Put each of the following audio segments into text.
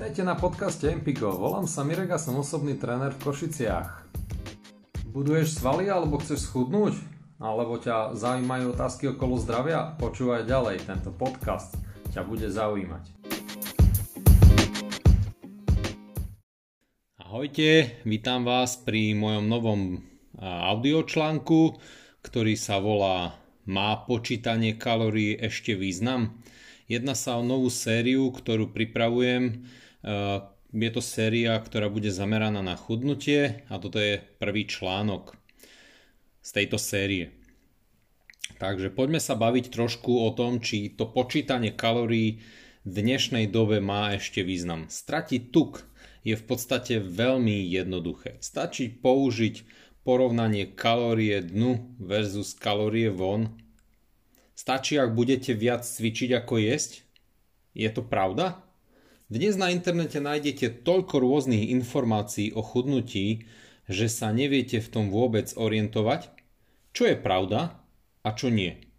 Vítajte na podcaste Empiko. Volám sa Mirek a som osobný tréner v Košiciach. Buduješ svaly alebo chceš schudnúť? Alebo ťa zaujímajú otázky okolo zdravia? Počúvaj ďalej, tento podcast ťa bude zaujímať. Ahojte, vítam vás pri mojom novom audiočlánku, ktorý sa volá Má počítanie kalórií ešte význam? Jedná sa o novú sériu, ktorú pripravujem. Eh, je to séria, ktorá bude zameraná na chudnutie a toto je prvý článok z tejto série. Takže poďme sa baviť trošku o tom, či to počítanie kalórií v dnešnej dobe má ešte význam. Stratiť tuk je v podstate veľmi jednoduché. Stačí použiť porovnanie kalórie dnu versus kalórie von Stačí, ak budete viac cvičiť ako jesť? Je to pravda? Dnes na internete nájdete toľko rôznych informácií o chudnutí, že sa neviete v tom vôbec orientovať? Čo je pravda a čo nie?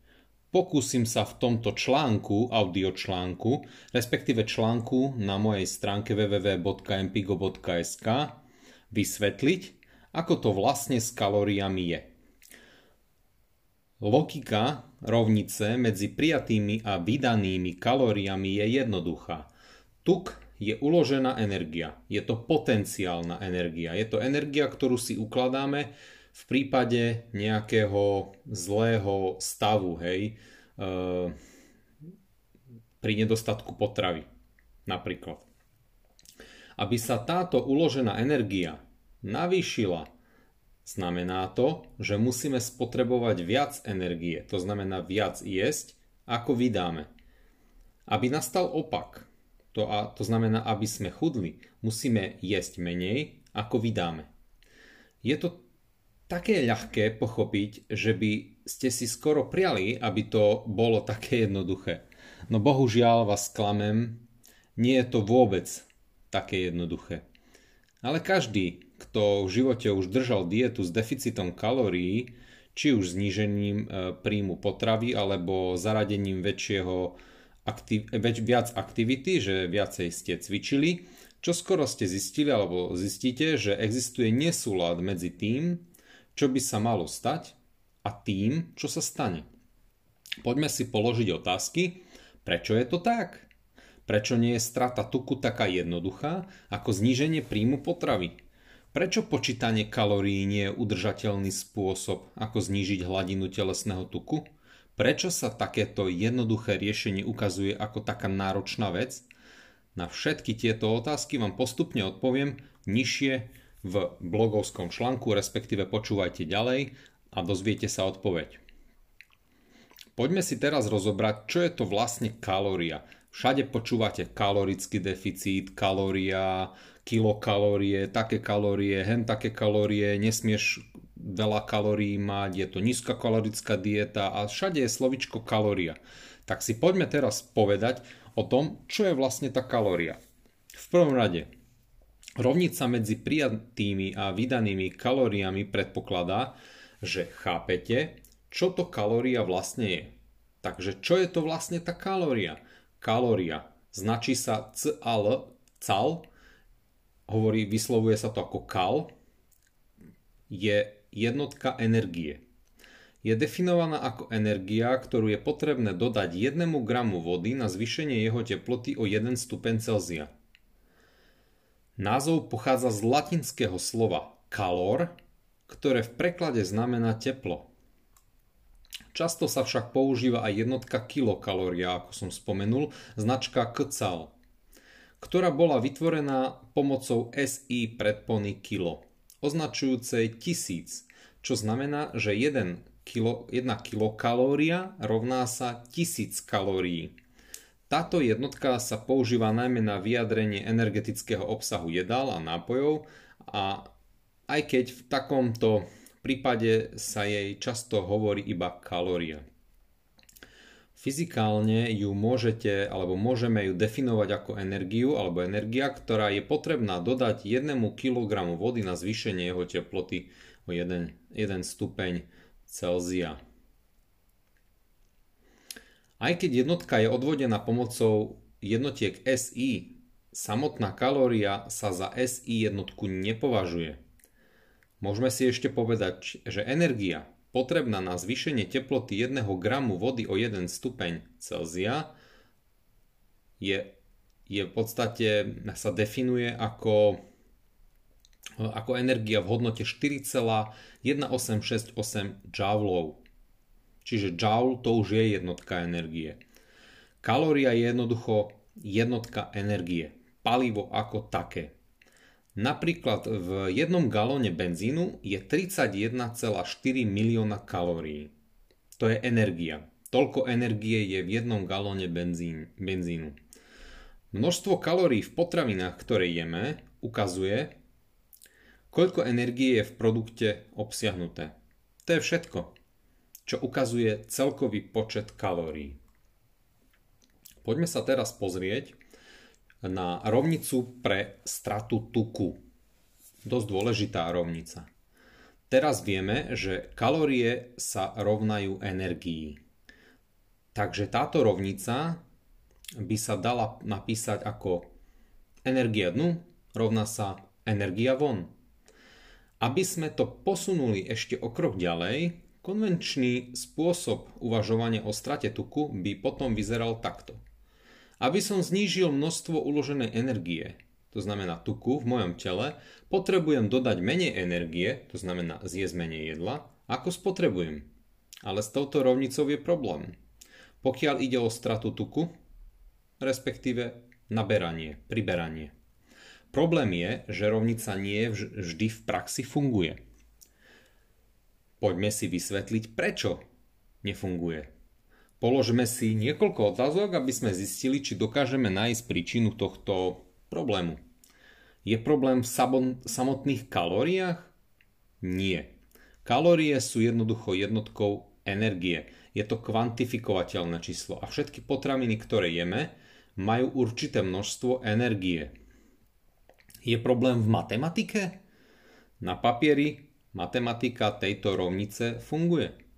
Pokúsim sa v tomto článku, audiočlánku, respektíve článku na mojej stránke www.empigo.sk vysvetliť, ako to vlastne s kalóriami je. Logika rovnice medzi prijatými a vydanými kalóriami je jednoduchá. Tuk je uložená energia. Je to potenciálna energia. Je to energia, ktorú si ukladáme v prípade nejakého zlého stavu, hej, e, pri nedostatku potravy napríklad. Aby sa táto uložená energia navýšila Znamená to, že musíme spotrebovať viac energie, to znamená viac jesť, ako vydáme. Aby nastal opak, to, a, to znamená, aby sme chudli, musíme jesť menej, ako vydáme. Je to také ľahké pochopiť, že by ste si skoro priali, aby to bolo také jednoduché. No bohužiaľ vás klamem, nie je to vôbec také jednoduché. Ale každý, kto v živote už držal dietu s deficitom kalórií, či už znížením e, príjmu potravy alebo zaradením väčšieho aktiv- viac aktivity, že viacej ste cvičili, čo skoro ste zistili alebo zistíte, že existuje nesúlad medzi tým, čo by sa malo stať a tým, čo sa stane. Poďme si položiť otázky, prečo je to tak? Prečo nie je strata tuku taká jednoduchá ako zníženie príjmu potravy? Prečo počítanie kalórií nie je udržateľný spôsob, ako znížiť hladinu telesného tuku? Prečo sa takéto jednoduché riešenie ukazuje ako taká náročná vec? Na všetky tieto otázky vám postupne odpoviem nižšie v blogovskom článku, respektíve počúvajte ďalej a dozviete sa odpoveď. Poďme si teraz rozobrať, čo je to vlastne kalória. Všade počúvate kalorický deficit, kalória, kilokalórie, také kalórie, hen také kalórie, nesmieš veľa kalórií mať, je to nízkokalorická dieta a všade je slovičko kalória. Tak si poďme teraz povedať o tom, čo je vlastne tá kalória. V prvom rade, rovnica medzi prijatými a vydanými kalóriami predpokladá, že chápete, čo to kalória vlastne je. Takže čo je to vlastne tá kalória? Kalória značí sa CAL, CAL hovorí, vyslovuje sa to ako kal, je jednotka energie. Je definovaná ako energia, ktorú je potrebné dodať 1 gramu vody na zvýšenie jeho teploty o 1 stupeň Celzia. Názov pochádza z latinského slova kalor, ktoré v preklade znamená teplo. Často sa však používa aj jednotka kilokalória, ako som spomenul, značka KCAL ktorá bola vytvorená pomocou SI predpony kilo, označujúcej tisíc, čo znamená, že 1 kilo, 1 kilokalória rovná sa 1000 kalórií. Táto jednotka sa používa najmä na vyjadrenie energetického obsahu jedál a nápojov a aj keď v takomto prípade sa jej často hovorí iba kalória. Fyzikálne ju môžete alebo môžeme ju definovať ako energiu alebo energia, ktorá je potrebná dodať 1 kg vody na zvýšenie jeho teploty o 1, 1 stupeň Celzia. Aj keď jednotka je odvodená pomocou jednotiek SI, samotná kalória sa za SI jednotku nepovažuje. Môžeme si ešte povedať, že energia potrebná na zvýšenie teploty 1 gramu vody o 1 stupeň Celzia je, je v podstate sa definuje ako, ako energia v hodnote 4,1868 joulov. Čiže joule to už je jednotka energie. Kalória je jednoducho jednotka energie. Palivo ako také. Napríklad v jednom galóne benzínu je 31,4 milióna kalórií. To je energia. Toľko energie je v jednom galóne benzín, benzínu. Množstvo kalórií v potravinách, ktoré jeme, ukazuje, koľko energie je v produkte obsiahnuté. To je všetko, čo ukazuje celkový počet kalórií. Poďme sa teraz pozrieť, na rovnicu pre stratu tuku. Dosť dôležitá rovnica. Teraz vieme, že kalórie sa rovnajú energii. Takže táto rovnica by sa dala napísať ako energia dnu rovná sa energia von. Aby sme to posunuli ešte o krok ďalej, konvenčný spôsob uvažovania o strate tuku by potom vyzeral takto – aby som znížil množstvo uloženej energie, to znamená tuku v mojom tele, potrebujem dodať menej energie, to znamená zjesť menej jedla, ako spotrebujem. Ale s touto rovnicou je problém. Pokiaľ ide o stratu tuku, respektíve naberanie, priberanie. Problém je, že rovnica nie vždy v praxi funguje. Poďme si vysvetliť, prečo nefunguje. Položme si niekoľko otázok, aby sme zistili, či dokážeme nájsť príčinu tohto problému. Je problém v samotných kalóriách? Nie. Kalórie sú jednoducho jednotkou energie. Je to kvantifikovateľné číslo a všetky potraviny, ktoré jeme, majú určité množstvo energie. Je problém v matematike? Na papieri matematika tejto rovnice funguje.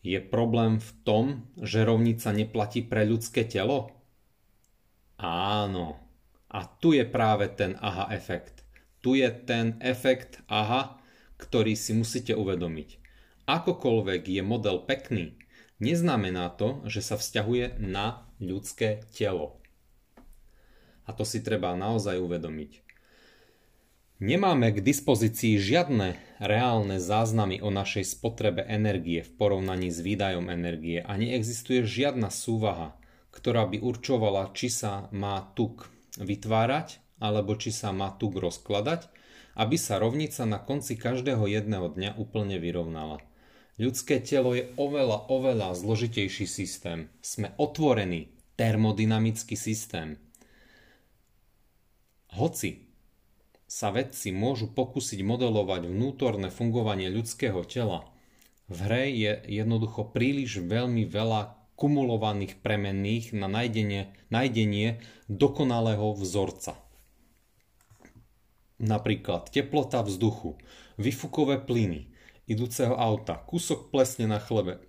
Je problém v tom, že rovnica neplatí pre ľudské telo? Áno. A tu je práve ten aha efekt. Tu je ten efekt aha, ktorý si musíte uvedomiť. Akokoľvek je model pekný, neznamená to, že sa vzťahuje na ľudské telo. A to si treba naozaj uvedomiť. Nemáme k dispozícii žiadne reálne záznamy o našej spotrebe energie v porovnaní s výdajom energie a neexistuje žiadna súvaha, ktorá by určovala, či sa má tuk vytvárať alebo či sa má tuk rozkladať, aby sa rovnica na konci každého jedného dňa úplne vyrovnala. Ľudské telo je oveľa, oveľa zložitejší systém. Sme otvorený termodynamický systém. Hoci sa vedci môžu pokúsiť modelovať vnútorné fungovanie ľudského tela, v hre je jednoducho príliš veľmi veľa kumulovaných premenných na nájdenie, nájdenie dokonalého vzorca. Napríklad teplota vzduchu, vyfukové plyny, idúceho auta, kúsok plesne na chlebe,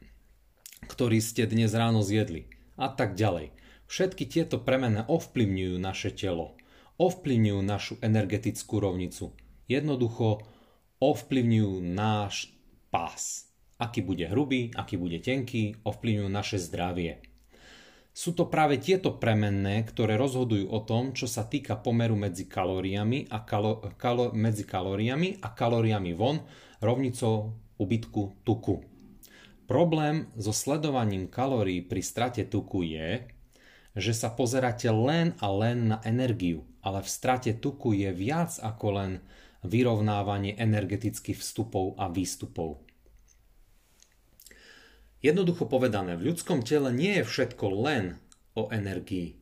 ktorý ste dnes ráno zjedli a tak ďalej. Všetky tieto premene ovplyvňujú naše telo ovplyvňujú našu energetickú rovnicu. Jednoducho ovplyvňujú náš pás. Aký bude hrubý, aký bude tenký, ovplyvňujú naše zdravie. Sú to práve tieto premenné, ktoré rozhodujú o tom, čo sa týka pomeru medzi kalóriami a, kalo, kalo, medzi kalóriami a kalóriami von rovnicou ubytku tuku. Problém so sledovaním kalórií pri strate tuku je, že sa pozeráte len a len na energiu ale v strate tuku je viac ako len vyrovnávanie energetických vstupov a výstupov. Jednoducho povedané, v ľudskom tele nie je všetko len o energii.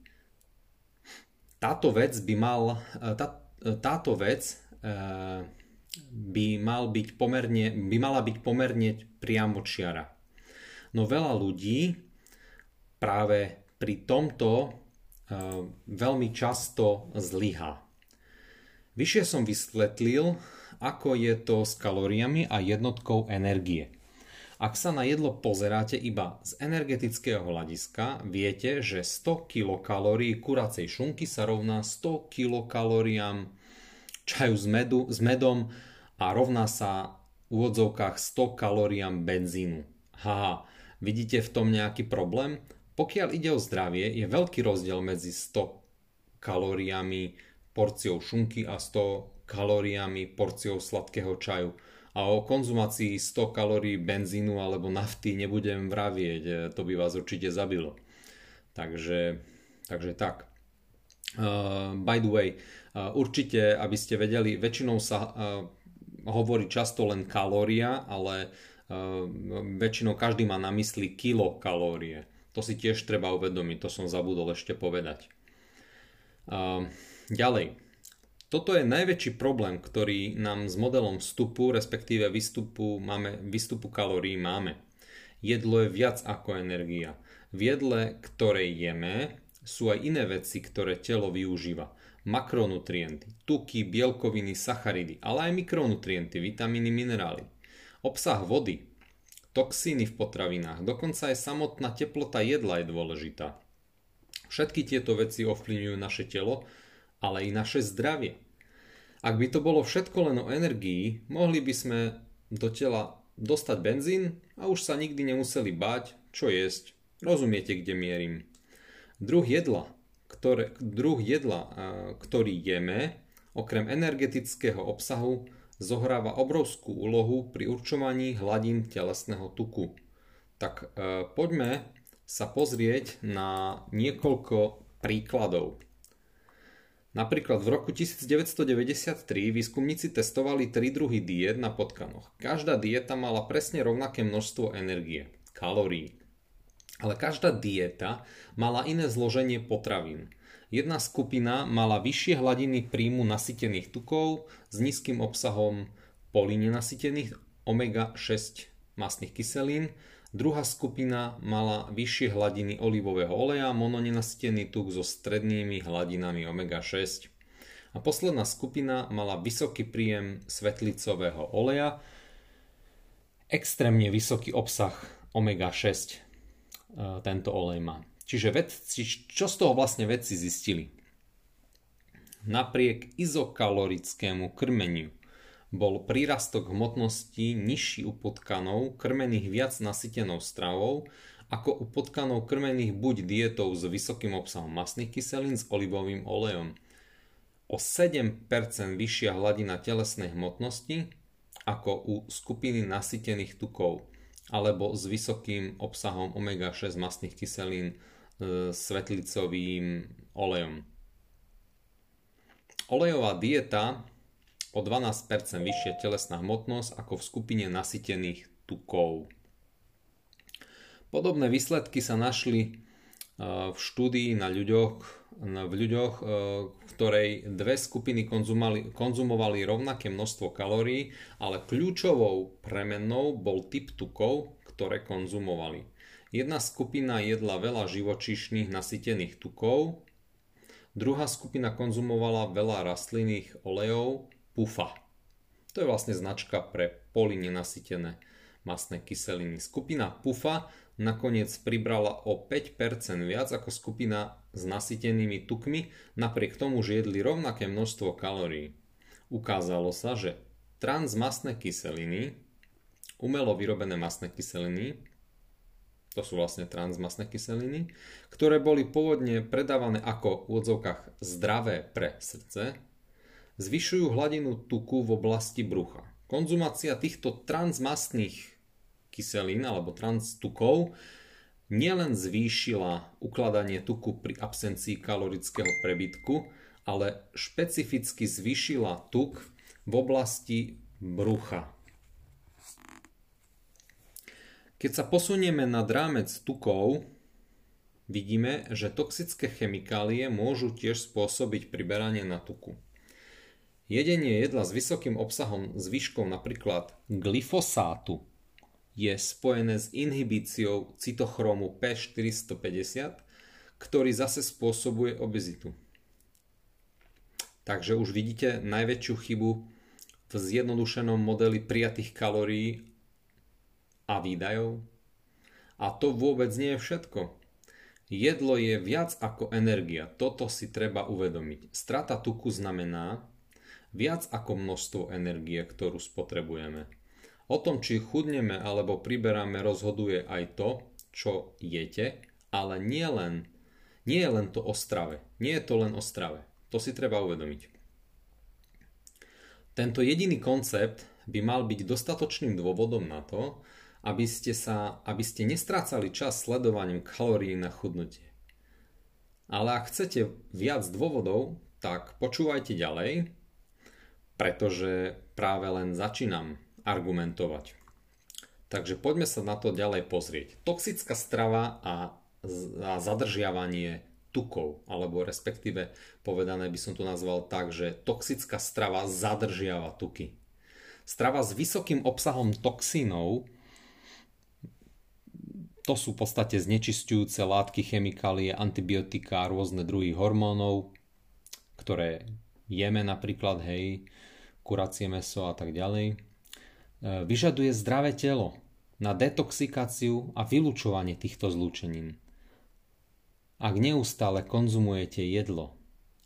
Táto vec by mal, tá, táto vec e, by, mal byť pomerne, by mala byť pomerne priamočiara. No veľa ľudí práve pri tomto veľmi často zlyhá. Vyššie som vysvetlil, ako je to s kalóriami a jednotkou energie. Ak sa na jedlo pozeráte iba z energetického hľadiska, viete, že 100 kilokalórií kuracej šunky sa rovná 100 kilokalóriám čaju s, medu, s medom a rovná sa v úvodzovkách 100 kalóriám benzínu. Haha, vidíte v tom nejaký problém? Pokiaľ ide o zdravie, je veľký rozdiel medzi 100 kalóriami porciou šunky a 100 kalóriami porciou sladkého čaju a o konzumácii 100 kalórií benzínu alebo nafty nebudem vravieť, e, to by vás určite zabilo. Takže, takže tak. Uh, by the way, uh, určite, aby ste vedeli, väčšinou sa uh, hovorí často len kalória, ale uh, väčšinou každý má na mysli kilokalórie. To si tiež treba uvedomiť, to som zabudol ešte povedať. Uh, ďalej, toto je najväčší problém, ktorý nám s modelom vstupu, respektíve výstupu, máme, výstupu kalórií máme. Jedlo je viac ako energia. V jedle, ktoré jeme, sú aj iné veci, ktoré telo využíva. Makronutrienty, tuky, bielkoviny, sacharidy, ale aj mikronutrienty, vitamíny, minerály. Obsah vody, toxíny v potravinách, dokonca aj samotná teplota jedla je dôležitá. Všetky tieto veci ovplyvňujú naše telo ale i naše zdravie. Ak by to bolo všetko len o energii, mohli by sme do tela dostať benzín a už sa nikdy nemuseli báť, čo jesť. Rozumiete, kde mierim. Druh jedla, ktoré, druh jedla, ktorý jeme, okrem energetického obsahu, zohráva obrovskú úlohu pri určovaní hladín telesného tuku. Tak e, poďme sa pozrieť na niekoľko príkladov. Napríklad v roku 1993 výskumníci testovali tri druhy diet na potkanoch. Každá dieta mala presne rovnaké množstvo energie, kalórií. Ale každá dieta mala iné zloženie potravín. Jedna skupina mala vyššie hladiny príjmu nasytených tukov s nízkym obsahom polynenasytených omega-6 masných kyselín, Druhá skupina mala vyššie hladiny olivového oleja, mononenastený tuk so strednými hladinami omega-6. A posledná skupina mala vysoký príjem svetlicového oleja, extrémne vysoký obsah omega-6 e, tento olej má. Čiže vedci, čo z toho vlastne vedci zistili? Napriek izokalorickému krmeniu bol prírastok hmotnosti nižší u potkanov krmených viac nasytenou stravou ako u potkanov krmených buď dietou s vysokým obsahom masných kyselín s olivovým olejom. O 7% vyššia hladina telesnej hmotnosti ako u skupiny nasytených tukov alebo s vysokým obsahom omega-6 masných kyselín svetlicovým olejom. Olejová dieta o 12% vyššia telesná hmotnosť ako v skupine nasytených tukov. Podobné výsledky sa našli e, v štúdii na ľuďoch, v ľuďoch, e, ktorej dve skupiny konzumovali, konzumovali rovnaké množstvo kalórií, ale kľúčovou premennou bol typ tukov, ktoré konzumovali. Jedna skupina jedla veľa živočíšnych nasytených tukov, druhá skupina konzumovala veľa rastlinných olejov PUFA. To je vlastne značka pre polynenasytené masné kyseliny. Skupina PUFA nakoniec pribrala o 5% viac ako skupina s nasytenými tukmi, napriek tomu, že jedli rovnaké množstvo kalórií. Ukázalo sa, že transmasné kyseliny, umelo vyrobené masné kyseliny, to sú vlastne transmasné kyseliny, ktoré boli pôvodne predávané ako v odzovkách zdravé pre srdce, zvyšujú hladinu tuku v oblasti brucha. Konzumácia týchto transmastných kyselín alebo transtukov nielen zvýšila ukladanie tuku pri absencii kalorického prebytku, ale špecificky zvýšila tuk v oblasti brucha. Keď sa posunieme nad rámec tukov, vidíme, že toxické chemikálie môžu tiež spôsobiť priberanie na tuku. Jedenie jedla s vysokým obsahom zvyškov napríklad glyfosátu je spojené s inhibíciou cytochromu P450, ktorý zase spôsobuje obezitu. Takže už vidíte najväčšiu chybu v zjednodušenom modeli prijatých kalórií a výdajov. A to vôbec nie je všetko. Jedlo je viac ako energia, toto si treba uvedomiť. Strata tuku znamená viac ako množstvo energie, ktorú spotrebujeme. O tom, či chudneme alebo priberáme, rozhoduje aj to, čo jete, ale nie len, nie je len to o strave. Nie je to len o strave. To si treba uvedomiť. Tento jediný koncept by mal byť dostatočným dôvodom na to, aby ste, sa, aby ste nestrácali čas sledovaním kalórií na chudnutie. Ale ak chcete viac dôvodov, tak počúvajte ďalej, pretože práve len začínam argumentovať. Takže poďme sa na to ďalej pozrieť. Toxická strava a, zadržiavanie tukov, alebo respektíve povedané by som to nazval tak, že toxická strava zadržiava tuky. Strava s vysokým obsahom toxínov to sú v podstate znečistujúce látky, chemikálie, antibiotika, rôzne druhy hormónov, ktoré jeme napríklad, hej, kuracie meso a tak ďalej. E, vyžaduje zdravé telo na detoxikáciu a vylúčovanie týchto zlúčenín. Ak neustále konzumujete jedlo,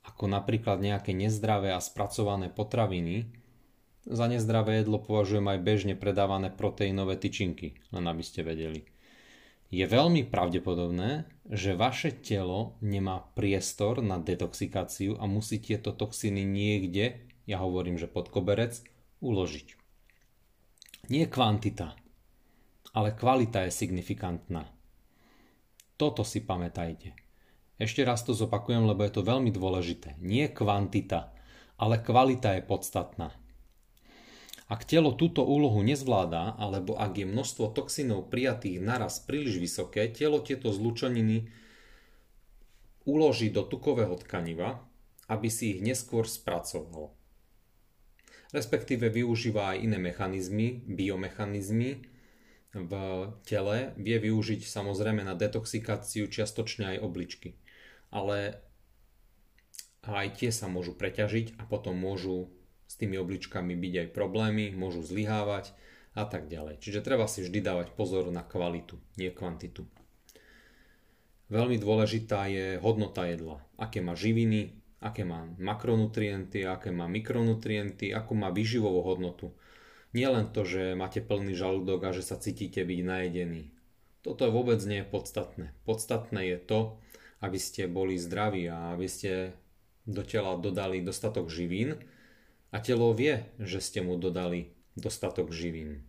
ako napríklad nejaké nezdravé a spracované potraviny, za nezdravé jedlo považujem aj bežne predávané proteínové tyčinky, len aby ste vedeli je veľmi pravdepodobné, že vaše telo nemá priestor na detoxikáciu a musí tieto toxíny niekde, ja hovorím, že pod koberec, uložiť. Nie kvantita, ale kvalita je signifikantná. Toto si pamätajte. Ešte raz to zopakujem, lebo je to veľmi dôležité. Nie kvantita, ale kvalita je podstatná. Ak telo túto úlohu nezvláda, alebo ak je množstvo toxínov prijatých naraz príliš vysoké, telo tieto zlučeniny uloží do tukového tkaniva, aby si ich neskôr spracovalo. Respektíve využíva aj iné mechanizmy, biomechanizmy v tele, vie využiť samozrejme na detoxikáciu čiastočne aj obličky. Ale aj tie sa môžu preťažiť a potom môžu s tými obličkami byť aj problémy, môžu zlyhávať a tak ďalej. Čiže treba si vždy dávať pozor na kvalitu, nie kvantitu. Veľmi dôležitá je hodnota jedla. Aké má živiny, aké má makronutrienty, aké má mikronutrienty, akú má výživovú hodnotu. Nie len to, že máte plný žalúdok a že sa cítite byť najedený. Toto vôbec nie je podstatné. Podstatné je to, aby ste boli zdraví a aby ste do tela dodali dostatok živín, a telo vie, že ste mu dodali dostatok živín.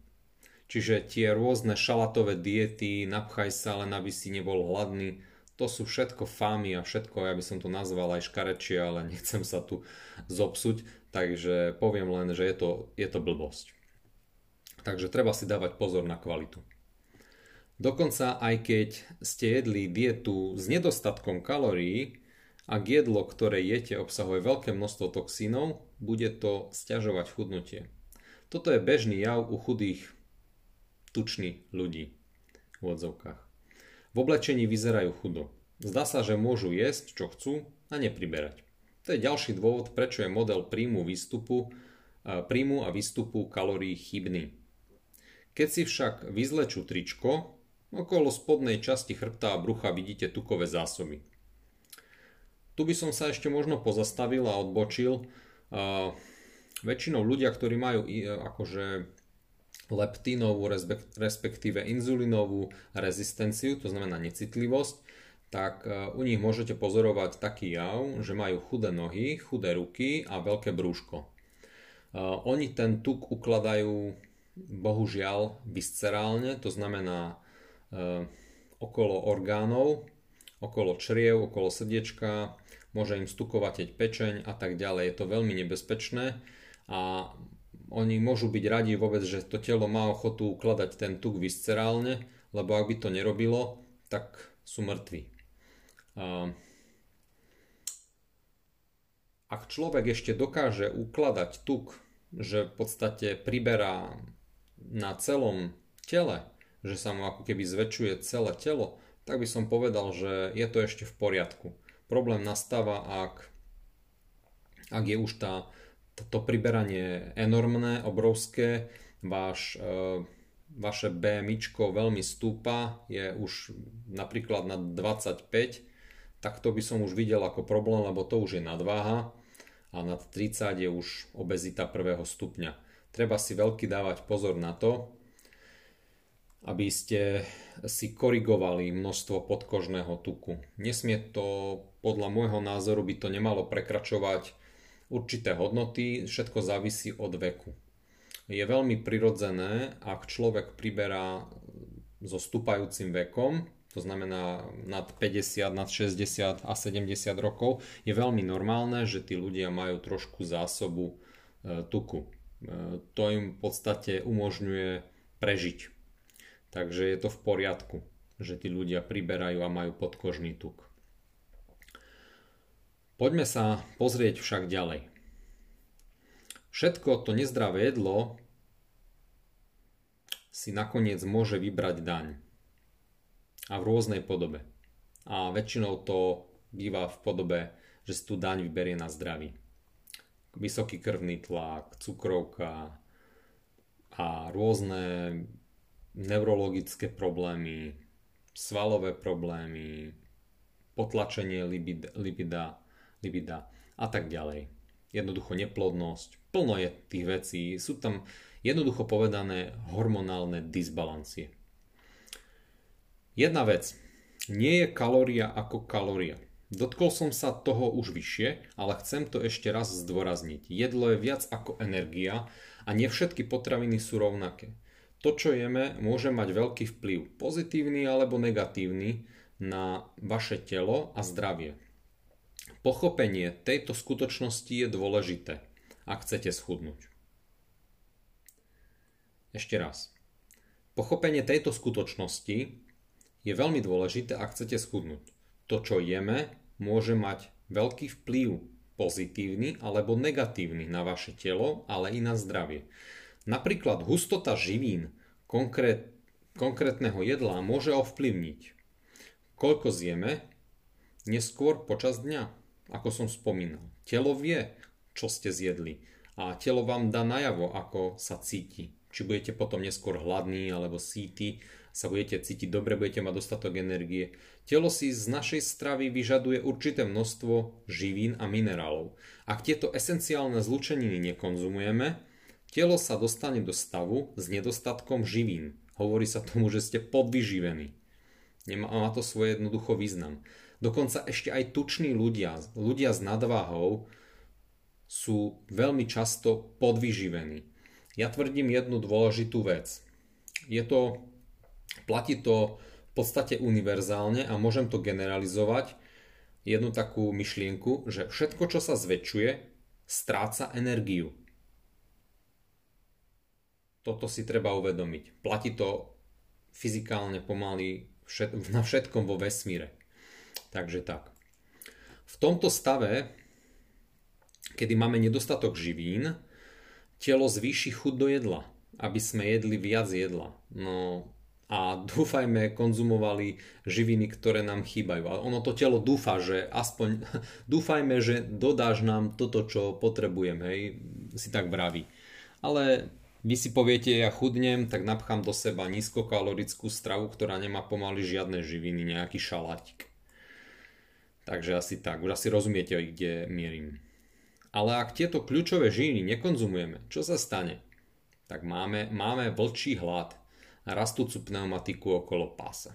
Čiže tie rôzne šalatové diety, napchaj sa len aby si nebol hladný, to sú všetko fámy a všetko, ja by som to nazval aj škarečie, ale nechcem sa tu zopsuť, takže poviem len, že je to, je to blbosť. Takže treba si dávať pozor na kvalitu. Dokonca aj keď ste jedli dietu s nedostatkom kalórií, ak jedlo, ktoré jete, obsahuje veľké množstvo toxínov, bude to stiažovať chudnutie. Toto je bežný jav u chudých, tučných ľudí v odzovkách. V oblečení vyzerajú chudo. Zdá sa, že môžu jesť, čo chcú a nepriberať. To je ďalší dôvod, prečo je model príjmu, výstupu, príjmu a výstupu kalórií chybný. Keď si však vyzlečú tričko, okolo spodnej časti chrbta a brucha vidíte tukové zásoby. Tu by som sa ešte možno pozastavil a odbočil. Uh, väčšinou ľudia, ktorí majú uh, akože leptínovú, respektíve inzulinovú rezistenciu, to znamená necitlivosť, tak uh, u nich môžete pozorovať taký jav, že majú chudé nohy, chudé ruky a veľké brúško. Oni ten tuk ukladajú bohužiaľ viscerálne, to znamená okolo orgánov, okolo čriev, okolo srdiečka, môže im stukovať pečeň a tak ďalej. Je to veľmi nebezpečné a oni môžu byť radi vôbec, že to telo má ochotu ukladať ten tuk viscerálne, lebo ak by to nerobilo, tak sú mŕtvi. Ak človek ešte dokáže ukladať tuk, že v podstate priberá na celom tele, že sa mu ako keby zväčšuje celé telo, tak by som povedal, že je to ešte v poriadku. Problém nastáva, ak, ak je už tá, to priberanie enormné, obrovské, váš e, vaše BMI veľmi stúpa, je už napríklad na 25, tak to by som už videl ako problém, lebo to už je nadváha a nad 30 je už obezita prvého stupňa. Treba si veľký dávať pozor na to, aby ste si korigovali množstvo podkožného tuku. Nesmie to, podľa môjho názoru, by to nemalo prekračovať určité hodnoty, všetko závisí od veku. Je veľmi prirodzené, ak človek priberá so stúpajúcim vekom, to znamená nad 50, nad 60 a 70 rokov, je veľmi normálne, že tí ľudia majú trošku zásobu e, tuku. E, to im v podstate umožňuje prežiť. Takže je to v poriadku, že tí ľudia priberajú a majú podkožný tuk. Poďme sa pozrieť však ďalej. Všetko to nezdravé jedlo si nakoniec môže vybrať daň a v rôznej podobe. A väčšinou to býva v podobe, že si tú daň vyberie na zdraví. Vysoký krvný tlak, cukrovka a rôzne neurologické problémy, svalové problémy, potlačenie libida, libida, libida a tak ďalej. Jednoducho neplodnosť, plno je tých vecí, sú tam jednoducho povedané hormonálne disbalancie. Jedna vec. Nie je kalória ako kalória. Dotkol som sa toho už vyššie, ale chcem to ešte raz zdôrazniť. Jedlo je viac ako energia a nie všetky potraviny sú rovnaké. To, čo jeme, môže mať veľký vplyv, pozitívny alebo negatívny, na vaše telo a zdravie. Pochopenie tejto skutočnosti je dôležité, ak chcete schudnúť. Ešte raz. Pochopenie tejto skutočnosti je veľmi dôležité, ak chcete schudnúť. To, čo jeme, môže mať veľký vplyv pozitívny alebo negatívny na vaše telo, ale i na zdravie. Napríklad hustota živín konkrét, konkrétneho jedla môže ovplyvniť, koľko zjeme neskôr počas dňa, ako som spomínal. Telo vie, čo ste zjedli a telo vám dá najavo, ako sa cíti. Či budete potom neskôr hladný alebo síty sa budete cítiť dobre, budete mať dostatok energie. Telo si z našej stravy vyžaduje určité množstvo živín a minerálov. Ak tieto esenciálne zlučeniny nekonzumujeme, telo sa dostane do stavu s nedostatkom živín. Hovorí sa tomu, že ste podvyživení. Nemá to svoj jednoducho význam. Dokonca ešte aj tuční ľudia, ľudia s nadváhou sú veľmi často podvyživení. Ja tvrdím jednu dôležitú vec. Je to Platí to v podstate univerzálne a môžem to generalizovať jednu takú myšlienku, že všetko, čo sa zväčšuje, stráca energiu. Toto si treba uvedomiť. Platí to fyzikálne pomaly na všetkom vo vesmíre. Takže tak. V tomto stave, kedy máme nedostatok živín, telo zvýši chuť do jedla, aby sme jedli viac jedla. No a dúfajme konzumovali živiny, ktoré nám chýbajú. A ono to telo dúfa, že aspoň dúfajme, že dodáš nám toto, čo potrebujem, hej, si tak vraví. Ale vy si poviete, ja chudnem, tak napchám do seba nízkokalorickú stravu, ktorá nemá pomaly žiadne živiny, nejaký šalátik. Takže asi tak, už asi rozumiete, kde mierim. Ale ak tieto kľúčové živiny nekonzumujeme, čo sa stane? Tak máme, máme vlčí hlad rastúcu pneumatiku okolo pása.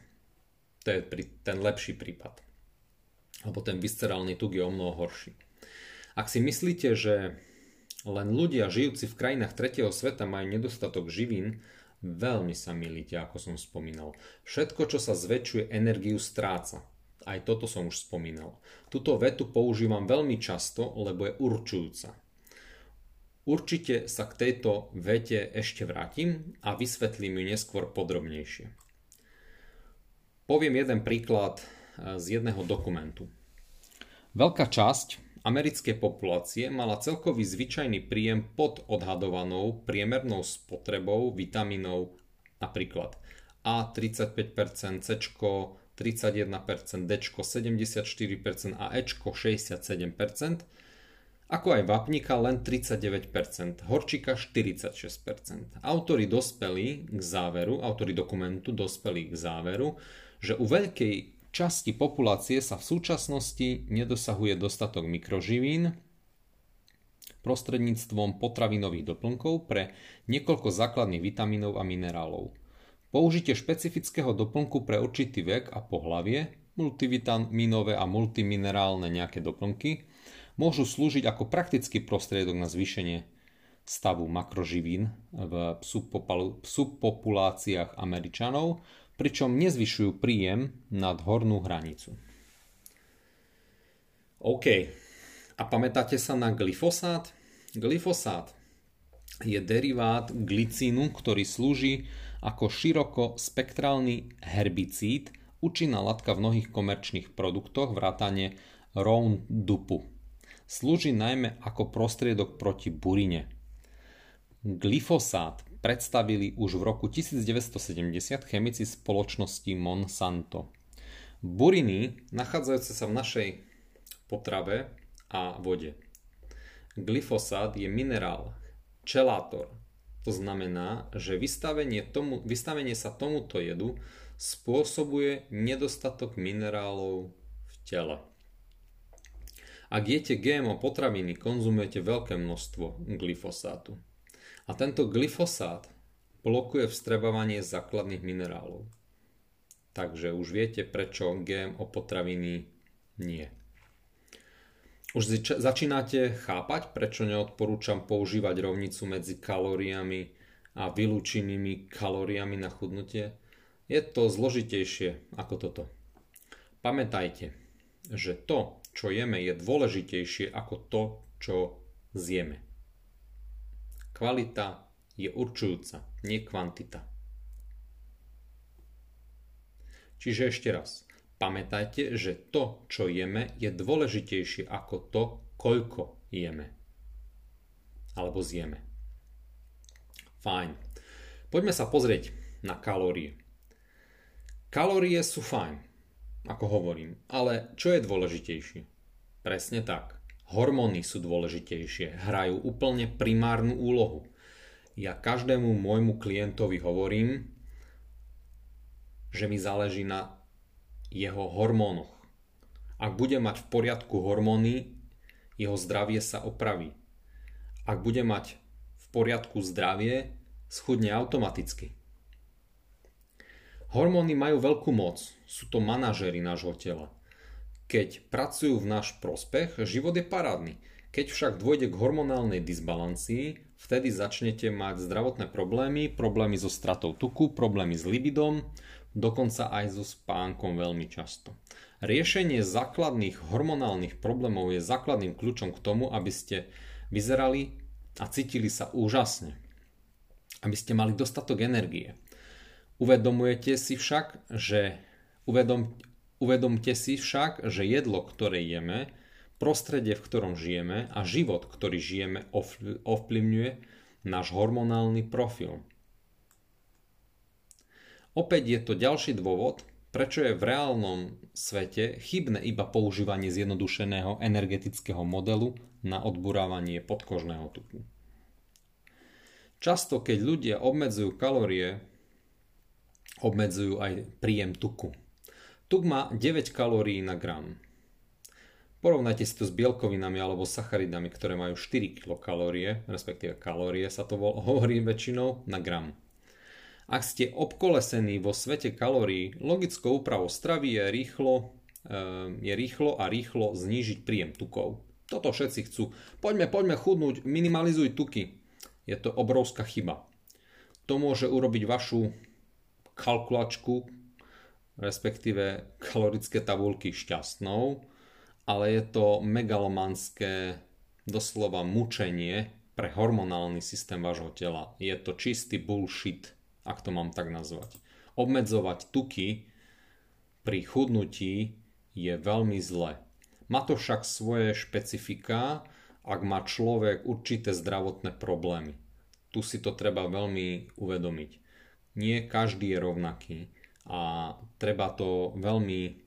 To je ten lepší prípad. Alebo ten viscerálny tuk je o mnoho horší. Ak si myslíte, že len ľudia žijúci v krajinách tretieho sveta majú nedostatok živín, veľmi sa milíte, ako som spomínal. Všetko, čo sa zväčšuje, energiu stráca. Aj toto som už spomínal. Tuto vetu používam veľmi často, lebo je určujúca. Určite sa k tejto vete ešte vrátim a vysvetlím ju neskôr podrobnejšie. Poviem jeden príklad e, z jedného dokumentu. Veľká časť americkej populácie mala celkový zvyčajný príjem pod odhadovanou priemernou spotrebou vitamínov napríklad A 35%, C 31%, D 74% a E 67%, ako aj vápnika len 39%, horčika 46%. Autori dospeli k záveru, autori dokumentu dospeli k záveru, že u veľkej časti populácie sa v súčasnosti nedosahuje dostatok mikroživín prostredníctvom potravinových doplnkov pre niekoľko základných vitamínov a minerálov. Použitie špecifického doplnku pre určitý vek a pohlavie, multivitaminové a multiminerálne nejaké doplnky, môžu slúžiť ako praktický prostriedok na zvýšenie stavu makroživín v subpopuláciách Američanov, pričom nezvyšujú príjem nad hornú hranicu. OK. A pamätáte sa na glyfosát? Glyfosát je derivát glicínu, ktorý slúži ako široko spektrálny herbicíd, účinná látka v mnohých komerčných produktoch vrátane Roundupu. Slúži najmä ako prostriedok proti burine. Glyfosát predstavili už v roku 1970 chemici spoločnosti Monsanto. Buriny nachádzajúce sa v našej potrave a vode. Glyfosát je minerál, čelátor, to znamená, že vystavenie, tomu, vystavenie sa tomuto jedu spôsobuje nedostatok minerálov v tele. Ak jete GMO potraviny, konzumujete veľké množstvo glyfosátu. A tento glyfosát blokuje vstrebávanie základných minerálov. Takže už viete, prečo GMO potraviny nie. Už začínate chápať, prečo neodporúčam používať rovnicu medzi kalóriami a vylúčenými kalóriami na chudnutie? Je to zložitejšie ako toto. Pamätajte, že to, čo jeme, je dôležitejšie ako to, čo zjeme. Kvalita je určujúca, nie kvantita. Čiže ešte raz. Pamätajte, že to, čo jeme, je dôležitejšie ako to, koľko jeme. Alebo zjeme. Fajn. Poďme sa pozrieť na kalórie. Kalórie sú fajn, ako hovorím, ale čo je dôležitejšie? Presne tak. Hormóny sú dôležitejšie, hrajú úplne primárnu úlohu. Ja každému môjmu klientovi hovorím, že mi záleží na jeho hormónoch. Ak bude mať v poriadku hormóny, jeho zdravie sa opraví. Ak bude mať v poriadku zdravie, schudne automaticky. Hormóny majú veľkú moc, sú to manažery nášho tela. Keď pracujú v náš prospech, život je parádny. Keď však dôjde k hormonálnej disbalancii, vtedy začnete mať zdravotné problémy, problémy so stratou tuku, problémy s libidom, dokonca aj so spánkom veľmi často. Riešenie základných hormonálnych problémov je základným kľúčom k tomu, aby ste vyzerali a cítili sa úžasne. Aby ste mali dostatok energie. Uvedomujete si však, že uvedom, uvedomte si však, že jedlo, ktoré jeme, prostredie, v ktorom žijeme a život, ktorý žijeme, ovplyvňuje náš hormonálny profil. Opäť je to ďalší dôvod, prečo je v reálnom svete chybné iba používanie zjednodušeného energetického modelu na odburávanie podkožného tuku. Často, keď ľudia obmedzujú kalórie, obmedzujú aj príjem tuku. Tuk má 9 kalórií na gram. Porovnajte si to s bielkovinami alebo sacharidami, ktoré majú 4 kilokalórie, respektíve kalórie sa to hovorí väčšinou na gram. Ak ste obkolesení vo svete kalórií, logickou úpravou stravy je rýchlo, eh, je rýchlo a rýchlo znížiť príjem tukov. Toto všetci chcú. Poďme, poďme chudnúť, minimalizuj tuky. Je to obrovská chyba. To môže urobiť vašu kalkulačku, respektíve kalorické tabulky šťastnou, ale je to megalomanské doslova mučenie pre hormonálny systém vášho tela. Je to čistý bullshit ak to mám tak nazvať. Obmedzovať tuky pri chudnutí je veľmi zlé. Má to však svoje špecifika, ak má človek určité zdravotné problémy. Tu si to treba veľmi uvedomiť. Nie každý je rovnaký a treba to veľmi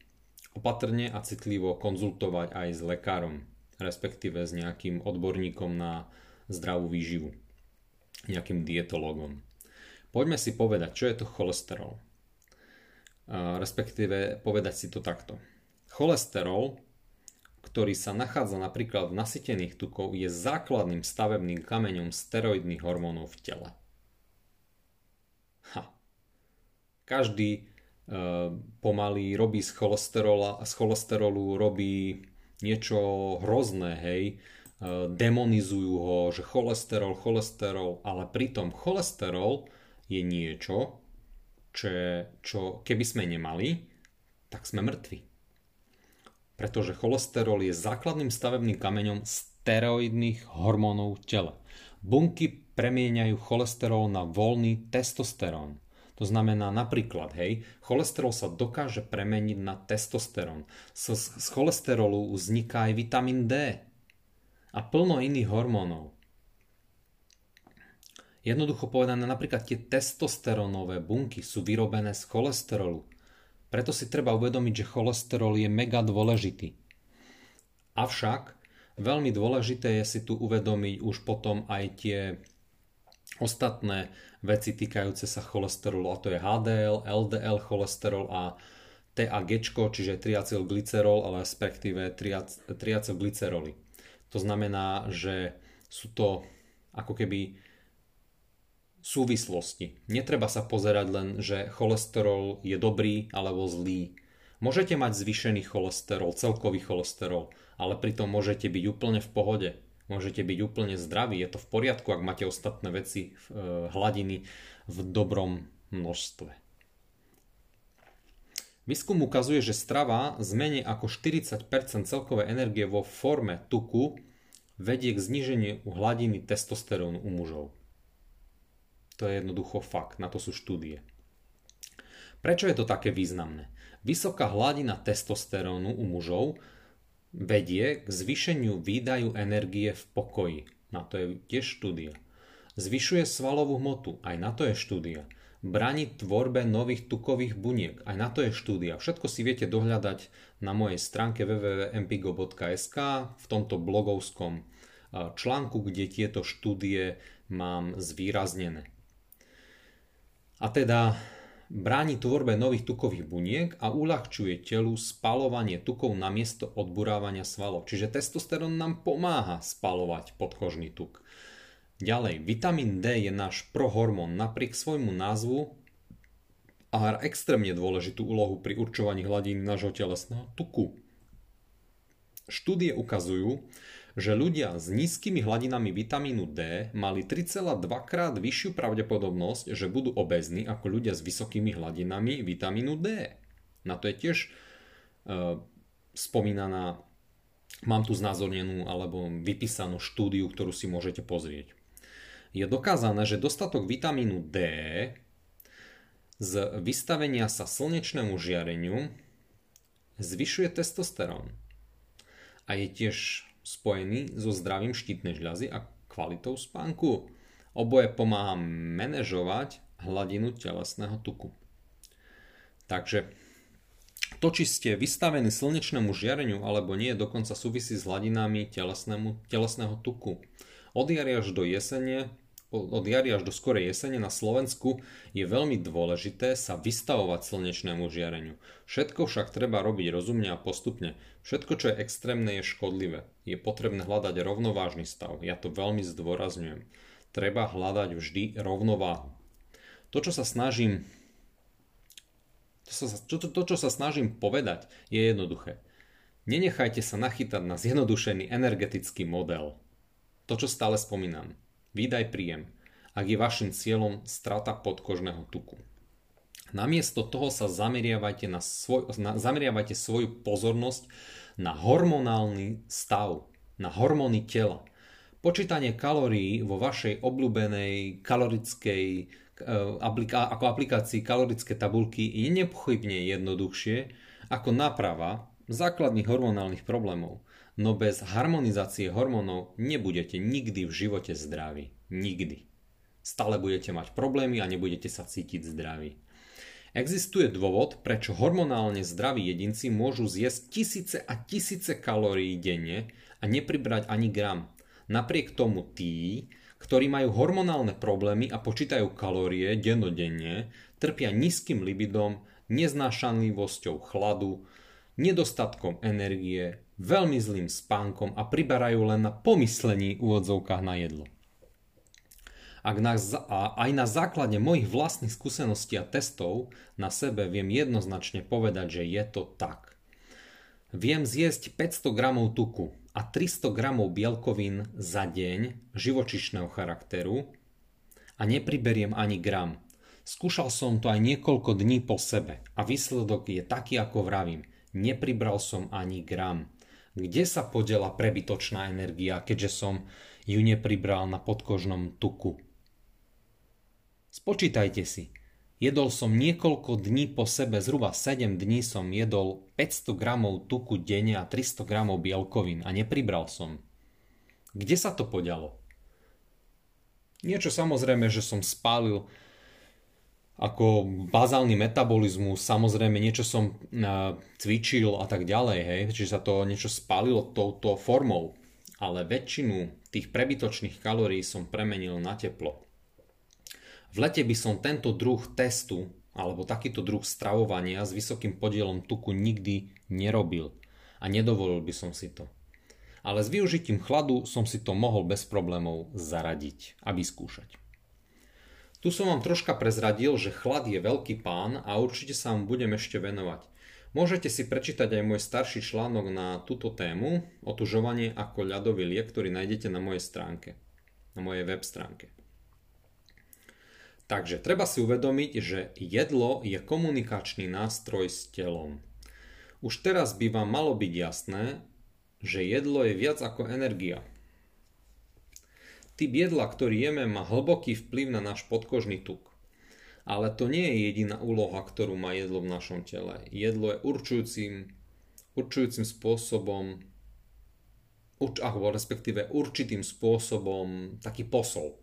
opatrne a citlivo konzultovať aj s lekárom, respektíve s nejakým odborníkom na zdravú výživu, nejakým dietologom. Poďme si povedať, čo je to cholesterol. Respektíve povedať si to takto. Cholesterol, ktorý sa nachádza napríklad v nasytených tukov, je základným stavebným kameňom steroidných hormónov v tele. Ha. Každý e, pomaly robí z, cholesterola, z cholesterolu robí niečo hrozné, hej, e, demonizujú ho, že cholesterol, cholesterol, ale pritom cholesterol je niečo, čo, čo keby sme nemali, tak sme mŕtvi. Pretože cholesterol je základným stavebným kameňom steroidných hormónov v tele. Bunky premieňajú cholesterol na voľný testosterón. To znamená napríklad, hej, cholesterol sa dokáže premeniť na testosterón. Z, z cholesterolu vzniká aj vitamín D a plno iných hormónov. Jednoducho povedané, napríklad tie testosterónové bunky sú vyrobené z cholesterolu. Preto si treba uvedomiť, že cholesterol je mega dôležitý. Avšak veľmi dôležité je si tu uvedomiť už potom aj tie ostatné veci týkajúce sa cholesterolu, a to je HDL, LDL cholesterol a TAG, čiže triacylglycerol, ale respektíve triacylglyceroly. To znamená, že sú to ako keby súvislosti. Netreba sa pozerať len, že cholesterol je dobrý alebo zlý. Môžete mať zvýšený cholesterol, celkový cholesterol, ale pritom môžete byť úplne v pohode. Môžete byť úplne zdraví, je to v poriadku, ak máte ostatné veci, e, hladiny v dobrom množstve. Výskum ukazuje, že strava z menej ako 40% celkovej energie vo forme tuku vedie k zníženiu hladiny testosterónu u mužov. To je jednoducho fakt, na to sú štúdie. Prečo je to také významné? Vysoká hladina testosterónu u mužov vedie k zvýšeniu výdaju energie v pokoji. Na to je tiež štúdia. Zvyšuje svalovú hmotu, aj na to je štúdia. Bráni tvorbe nových tukových buniek, aj na to je štúdia. Všetko si viete dohľadať na mojej stránke www.mpigo.sk v tomto blogovskom článku, kde tieto štúdie mám zvýraznené a teda bráni tvorbe nových tukových buniek a uľahčuje telu spalovanie tukov na miesto odburávania svalov. Čiže testosterón nám pomáha spalovať podkožný tuk. Ďalej, vitamín D je náš prohormón napriek svojmu názvu a hrá extrémne dôležitú úlohu pri určovaní hladín nášho telesného tuku. Štúdie ukazujú, že ľudia s nízkymi hladinami vitamínu D mali 3,2 krát vyššiu pravdepodobnosť, že budú obezní ako ľudia s vysokými hladinami vitamínu D. Na to je tiež e, spomínaná, mám tu znázornenú alebo vypísanú štúdiu, ktorú si môžete pozrieť. Je dokázané, že dostatok vitamínu D z vystavenia sa slnečnému žiareniu zvyšuje testosterón. A je tiež spojený so zdravím štítnej žľazy a kvalitou spánku. Oboje pomáha manažovať hladinu telesného tuku. Takže to, či ste vystavení slnečnému žiareniu alebo nie, dokonca súvisí s hladinami telesného tuku. Od jary až do jesene od jary až do skorej jesene na Slovensku je veľmi dôležité sa vystavovať slnečnému žiareniu. Všetko však treba robiť rozumne a postupne. Všetko, čo je extrémne, je škodlivé. Je potrebné hľadať rovnovážny stav. Ja to veľmi zdôrazňujem. Treba hľadať vždy rovnováhu. To, čo sa snažím to, to, to, čo sa snažím povedať, je jednoduché. Nenechajte sa nachytať na zjednodušený energetický model. To, čo stále spomínam. Výdaj príjem, ak je vašim cieľom strata podkožného tuku. Namiesto toho sa zameriavajte, na svoj, na, zameriavajte svoju pozornosť na hormonálny stav, na hormóny tela. Počítanie kalórií vo vašej obľúbenej kalorickej e, ako aplikácii kalorické tabulky je nepochybne jednoduchšie ako náprava základných hormonálnych problémov. No bez harmonizácie hormónov nebudete nikdy v živote zdraví. Nikdy. Stále budete mať problémy a nebudete sa cítiť zdraví. Existuje dôvod, prečo hormonálne zdraví jedinci môžu zjesť tisíce a tisíce kalórií denne a nepribrať ani gram. Napriek tomu tí, ktorí majú hormonálne problémy a počítajú kalórie dennodenne, trpia nízkym libidom, neznášanlivosťou chladu, nedostatkom energie, veľmi zlým spánkom a priberajú len na pomyslení úvodzovkách na jedlo. Ak na, a aj na základe mojich vlastných skúseností a testov na sebe viem jednoznačne povedať, že je to tak. Viem zjesť 500 gramov tuku a 300 gramov bielkovín za deň živočišného charakteru a nepriberiem ani gram. Skúšal som to aj niekoľko dní po sebe a výsledok je taký, ako vravím. Nepribral som ani gram. Kde sa podela prebytočná energia, keďže som ju nepribral na podkožnom tuku? Spočítajte si. Jedol som niekoľko dní po sebe, zhruba 7 dní som jedol 500 gramov tuku denne a 300 gramov bielkovín a nepribral som. Kde sa to poďalo? Niečo samozrejme, že som spálil ako bazálny metabolizmus, samozrejme niečo som cvičil a tak ďalej, hej, čiže sa to niečo spálilo touto formou, ale väčšinu tých prebytočných kalórií som premenil na teplo. V lete by som tento druh testu alebo takýto druh stravovania s vysokým podielom tuku nikdy nerobil a nedovolil by som si to. Ale s využitím chladu som si to mohol bez problémov zaradiť a vyskúšať. Tu som vám troška prezradil, že chlad je veľký pán a určite sa vám budem ešte venovať. Môžete si prečítať aj môj starší článok na túto tému, otužovanie ako ľadový liek, ktorý nájdete na mojej stránke, na mojej web stránke. Takže treba si uvedomiť, že jedlo je komunikačný nástroj s telom. Už teraz by vám malo byť jasné, že jedlo je viac ako energia. Typ jedla, ktorý jeme, má hlboký vplyv na náš podkožný tuk. Ale to nie je jediná úloha, ktorú má jedlo v našom tele. Jedlo je určujúcim, určujúcim spôsobom, urč, alebo respektíve určitým spôsobom taký posol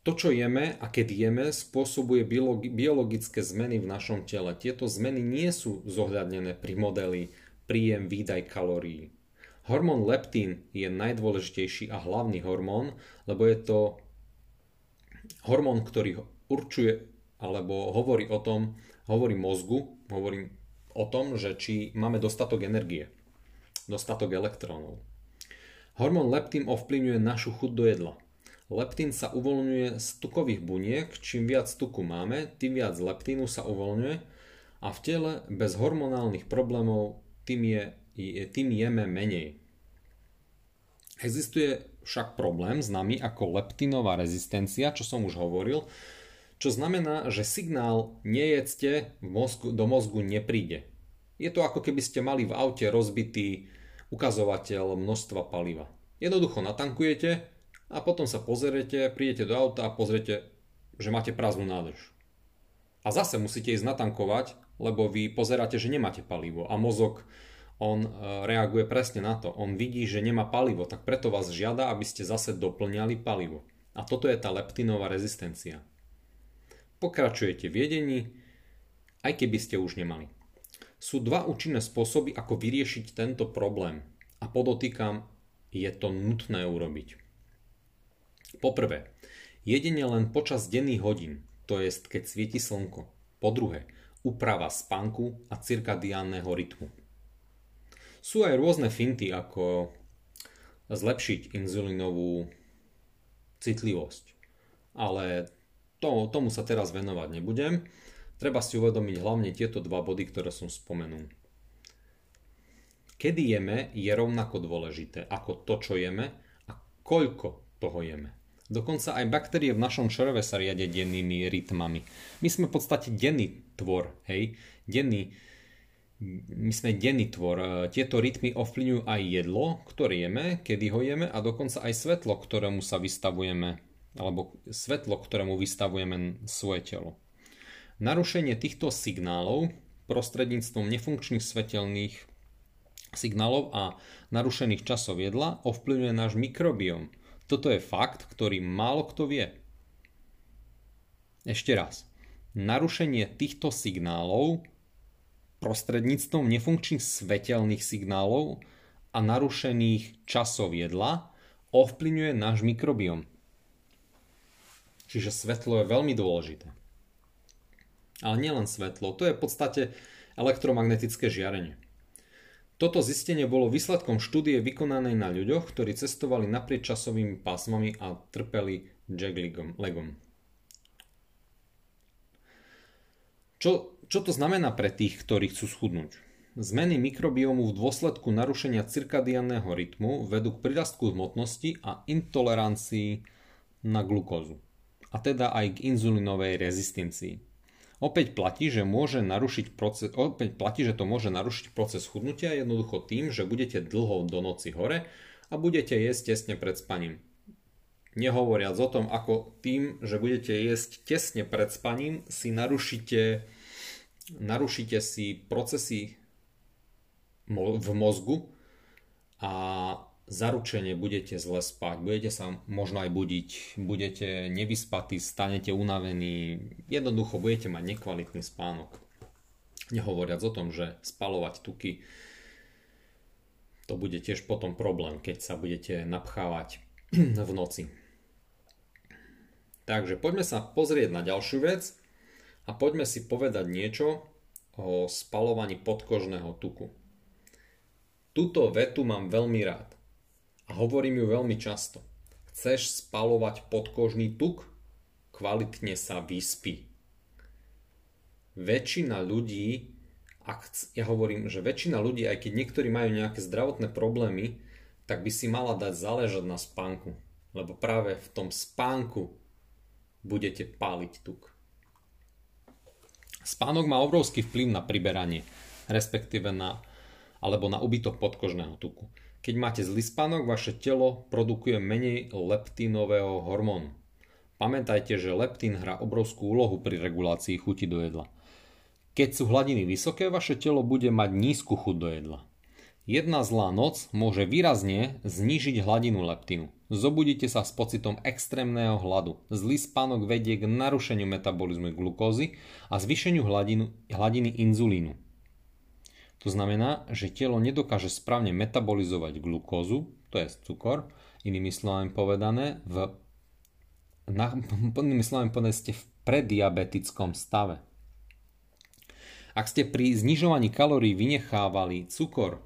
to, čo jeme a keď jeme, spôsobuje biologické zmeny v našom tele. Tieto zmeny nie sú zohľadnené pri modeli príjem výdaj kalórií. Hormón leptín je najdôležitejší a hlavný hormón, lebo je to hormón, ktorý určuje alebo hovorí o tom, hovorí mozgu, hovorí o tom, že či máme dostatok energie, dostatok elektrónov. Hormón leptín ovplyvňuje našu chuť do jedla. Leptín sa uvoľňuje z tukových buniek, čím viac tuku máme, tým viac leptínu sa uvoľňuje a v tele bez hormonálnych problémov tým, je, tým jeme menej. Existuje však problém s nami ako leptinová rezistencia, čo som už hovoril, čo znamená, že signál nejedzte mozgu, do mozgu nepríde. Je to ako keby ste mali v aute rozbitý ukazovateľ množstva paliva. Jednoducho natankujete, a potom sa pozriete, prídete do auta a pozriete, že máte prázdnu nádrž. A zase musíte ísť natankovať, lebo vy pozeráte, že nemáte palivo a mozog on e, reaguje presne na to. On vidí, že nemá palivo, tak preto vás žiada, aby ste zase doplňali palivo. A toto je tá leptinová rezistencia. Pokračujete v jedení, aj keby ste už nemali. Sú dva účinné spôsoby, ako vyriešiť tento problém. A podotýkam, je to nutné urobiť. Poprvé, jedenie len počas denných hodín, to je keď svieti slnko. Po druhé, úprava spánku a cirkadiánneho rytmu. Sú aj rôzne finty, ako zlepšiť inzulínovú citlivosť. Ale to, tomu sa teraz venovať nebudem. Treba si uvedomiť hlavne tieto dva body, ktoré som spomenul. Kedy jeme je rovnako dôležité ako to, čo jeme a koľko toho jeme. Dokonca aj baktérie v našom čreve sa riadia dennými rytmami. My sme v podstate denný tvor, hej, denný, my sme denný tvor. Tieto rytmy ovplyvňujú aj jedlo, ktoré jeme, kedy ho jeme a dokonca aj svetlo, ktorému sa vystavujeme, alebo svetlo, ktorému vystavujeme svoje telo. Narušenie týchto signálov prostredníctvom nefunkčných svetelných signálov a narušených časov jedla ovplyvňuje náš mikrobióm, toto je fakt, ktorý málo kto vie. Ešte raz. narušenie týchto signálov prostredníctvom nefunkčných svetelných signálov a narušených časov jedla ovplyvňuje náš mikrobiom. Čiže svetlo je veľmi dôležité. Ale nielen svetlo, to je v podstate elektromagnetické žiarenie. Toto zistenie bolo výsledkom štúdie vykonanej na ľuďoch, ktorí cestovali naprieč časovými pásmami a trpeli legom. Čo, čo to znamená pre tých, ktorí chcú schudnúť? Zmeny mikrobiomu v dôsledku narušenia cirkadiánneho rytmu vedú k prirastku hmotnosti a intolerancii na glukózu. A teda aj k inzulinovej rezistencii. Opäť platí, že môže narušiť proces, opäť platí, že to môže narušiť proces chudnutia jednoducho tým, že budete dlho do noci hore a budete jesť tesne pred spaním. Nehovoriac o tom, ako tým, že budete jesť tesne pred spaním, si narušíte, narušíte si procesy v mozgu a zaručene budete zle spať, budete sa možno aj budiť, budete nevyspatí, stanete unavení, jednoducho budete mať nekvalitný spánok. Nehovoriac o tom, že spalovať tuky to bude tiež potom problém, keď sa budete napchávať v noci. Takže poďme sa pozrieť na ďalšiu vec a poďme si povedať niečo o spalovaní podkožného tuku. Túto vetu mám veľmi rád a hovorím ju veľmi často. Chceš spalovať podkožný tuk? Kvalitne sa vyspí. Väčšina ľudí, ak, ja hovorím, že väčšina ľudí, aj keď niektorí majú nejaké zdravotné problémy, tak by si mala dať záležať na spánku. Lebo práve v tom spánku budete páliť tuk. Spánok má obrovský vplyv na priberanie, respektíve na, alebo na ubytok podkožného tuku. Keď máte zlý spánok, vaše telo produkuje menej leptínového hormónu. Pamätajte, že leptín hrá obrovskú úlohu pri regulácii chuti do jedla. Keď sú hladiny vysoké, vaše telo bude mať nízku chuť do jedla. Jedna zlá noc môže výrazne znížiť hladinu leptínu. Zobudíte sa s pocitom extrémneho hladu. Zlý spánok vedie k narušeniu metabolizmu glukózy a zvýšeniu hladinu, hladiny inzulínu. To znamená, že telo nedokáže správne metabolizovať glukózu, to je cukor, inými slovami povedané, v, na, inými slovami povedané ste v prediabetickom stave. Ak ste pri znižovaní kalórií vynechávali cukor,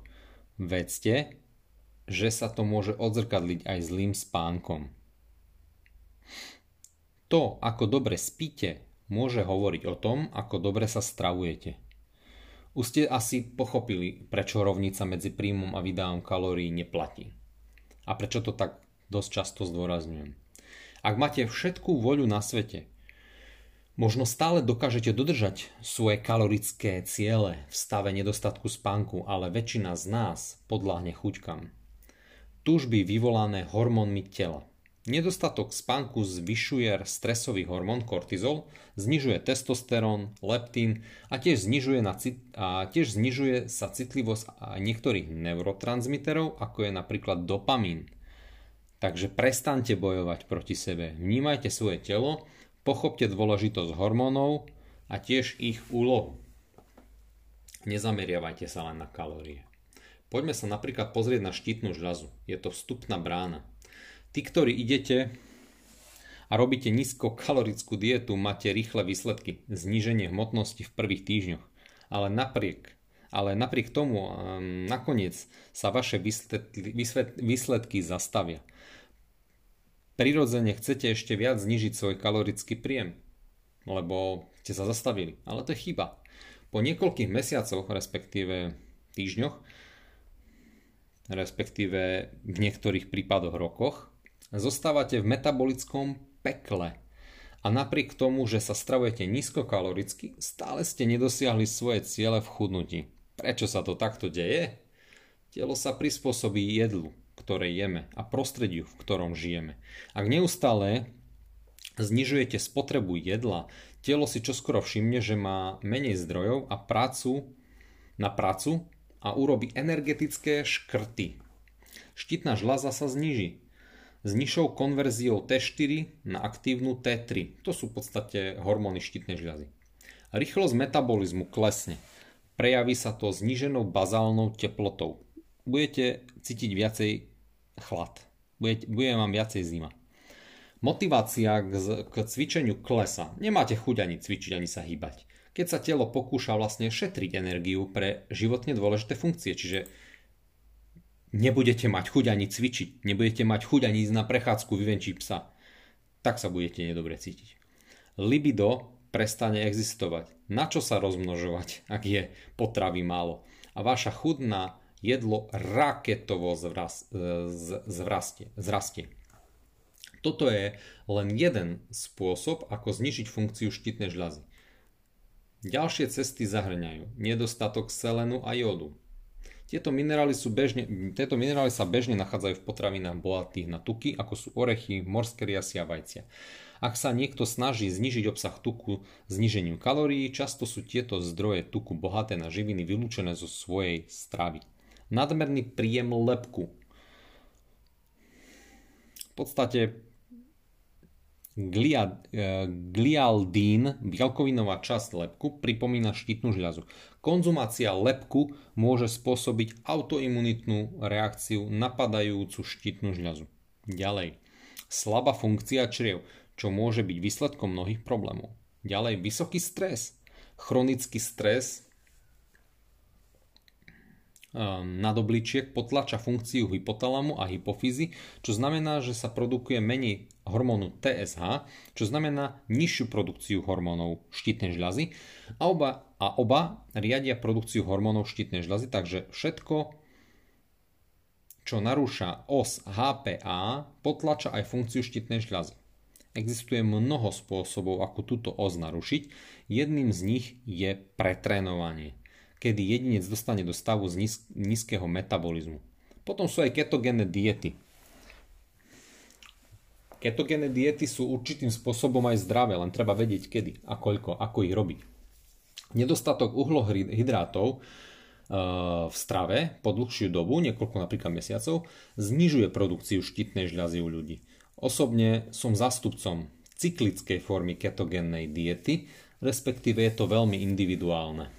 vedzte, že sa to môže odzrkadliť aj zlým spánkom. To, ako dobre spíte, môže hovoriť o tom, ako dobre sa stravujete. Už ste asi pochopili, prečo rovnica medzi príjmom a vydávom kalórií neplatí. A prečo to tak dosť často zdôrazňujem. Ak máte všetkú voľu na svete, možno stále dokážete dodržať svoje kalorické ciele v stave nedostatku spánku, ale väčšina z nás podľahne chuťkam. Túžby vyvolané hormónmi tela – Nedostatok spánku zvyšuje stresový hormón kortizol, znižuje testosterón, leptín a tiež znižuje, na a tiež znižuje sa citlivosť niektorých neurotransmiterov, ako je napríklad dopamín. Takže prestante bojovať proti sebe, vnímajte svoje telo, pochopte dôležitosť hormónov a tiež ich úlohu. Nezameriavajte sa len na kalórie. Poďme sa napríklad pozrieť na štítnu žľazu. Je to vstupná brána. Tí, ktorí idete a robíte nízkokalorickú dietu, máte rýchle výsledky, zníženie hmotnosti v prvých týždňoch. Ale napriek, ale napriek tomu um, nakoniec sa vaše výsledky, výsledky zastavia. Prirodzene chcete ešte viac znižiť svoj kalorický príjem, lebo ste sa zastavili. Ale to je chyba. Po niekoľkých mesiacoch, respektíve týždňoch, respektíve v niektorých prípadoch rokoch, zostávate v metabolickom pekle. A napriek tomu, že sa stravujete nízkokaloricky, stále ste nedosiahli svoje ciele v chudnutí. Prečo sa to takto deje? Telo sa prispôsobí jedlu, ktoré jeme a prostrediu, v ktorom žijeme. Ak neustále znižujete spotrebu jedla, telo si čoskoro všimne, že má menej zdrojov a prácu na prácu a urobí energetické škrty. Štítna žľaza sa zníži, s nižšou konverziou T4 na aktívnu T3. To sú v podstate hormóny štítnej žľazy. Rýchlosť metabolizmu klesne. Prejaví sa to zníženou bazálnou teplotou. Budete cítiť viacej chlad. Bude, bude vám viacej zima. Motivácia k, k cvičeniu klesa. Nemáte chuť ani cvičiť, ani sa hýbať. Keď sa telo pokúša vlastne šetriť energiu pre životne dôležité funkcie, čiže nebudete mať chuť ani cvičiť, nebudete mať chuť ani ísť na prechádzku, vyvenčiť psa, tak sa budete nedobre cítiť. Libido prestane existovať. Na čo sa rozmnožovať, ak je potravy málo? A vaša chuť na jedlo raketovo zvras, zvrastie, zrastie. Toto je len jeden spôsob, ako znižiť funkciu štítnej žľazy. Ďalšie cesty zahrňajú nedostatok selenu a jódu, tieto minerály, sú bežne, tieto minerály sa bežne nachádzajú v potravinách bohatých na tuky, ako sú orechy, morské riasy a vajcia. Ak sa niekto snaží znižiť obsah tuku znižením kalórií, často sú tieto zdroje tuku bohaté na živiny vylúčené zo svojej stravy. Nadmerný príjem lepku. V podstate Glia, e, glialdín, bielkovinová časť lepku, pripomína štítnu žľazu. Konzumácia lepku môže spôsobiť autoimunitnú reakciu napadajúcu štítnu žľazu. Ďalej, slabá funkcia čriev, čo môže byť výsledkom mnohých problémov. Ďalej, vysoký stres. Chronický stres nadobličiek potlača funkciu hypotalamu a hypofízy, čo znamená, že sa produkuje menej hormónu TSH, čo znamená nižšiu produkciu hormónov štítnej žľazy a oba, a oba riadia produkciu hormónov štítnej žľazy, takže všetko, čo narúša os HPA, potlača aj funkciu štítnej žľazy. Existuje mnoho spôsobov, ako túto os narušiť. Jedným z nich je pretrénovanie kedy jedinec dostane do stavu z nízkeho metabolizmu. Potom sú aj ketogénne diety. Ketogénne diety sú určitým spôsobom aj zdravé, len treba vedieť kedy a koľko, ako ich robiť. Nedostatok uhlohydrátov e, v strave po dlhšiu dobu, niekoľko napríklad mesiacov, znižuje produkciu štítnej žľazy u ľudí. Osobne som zastupcom cyklickej formy ketogénnej diety, respektíve je to veľmi individuálne.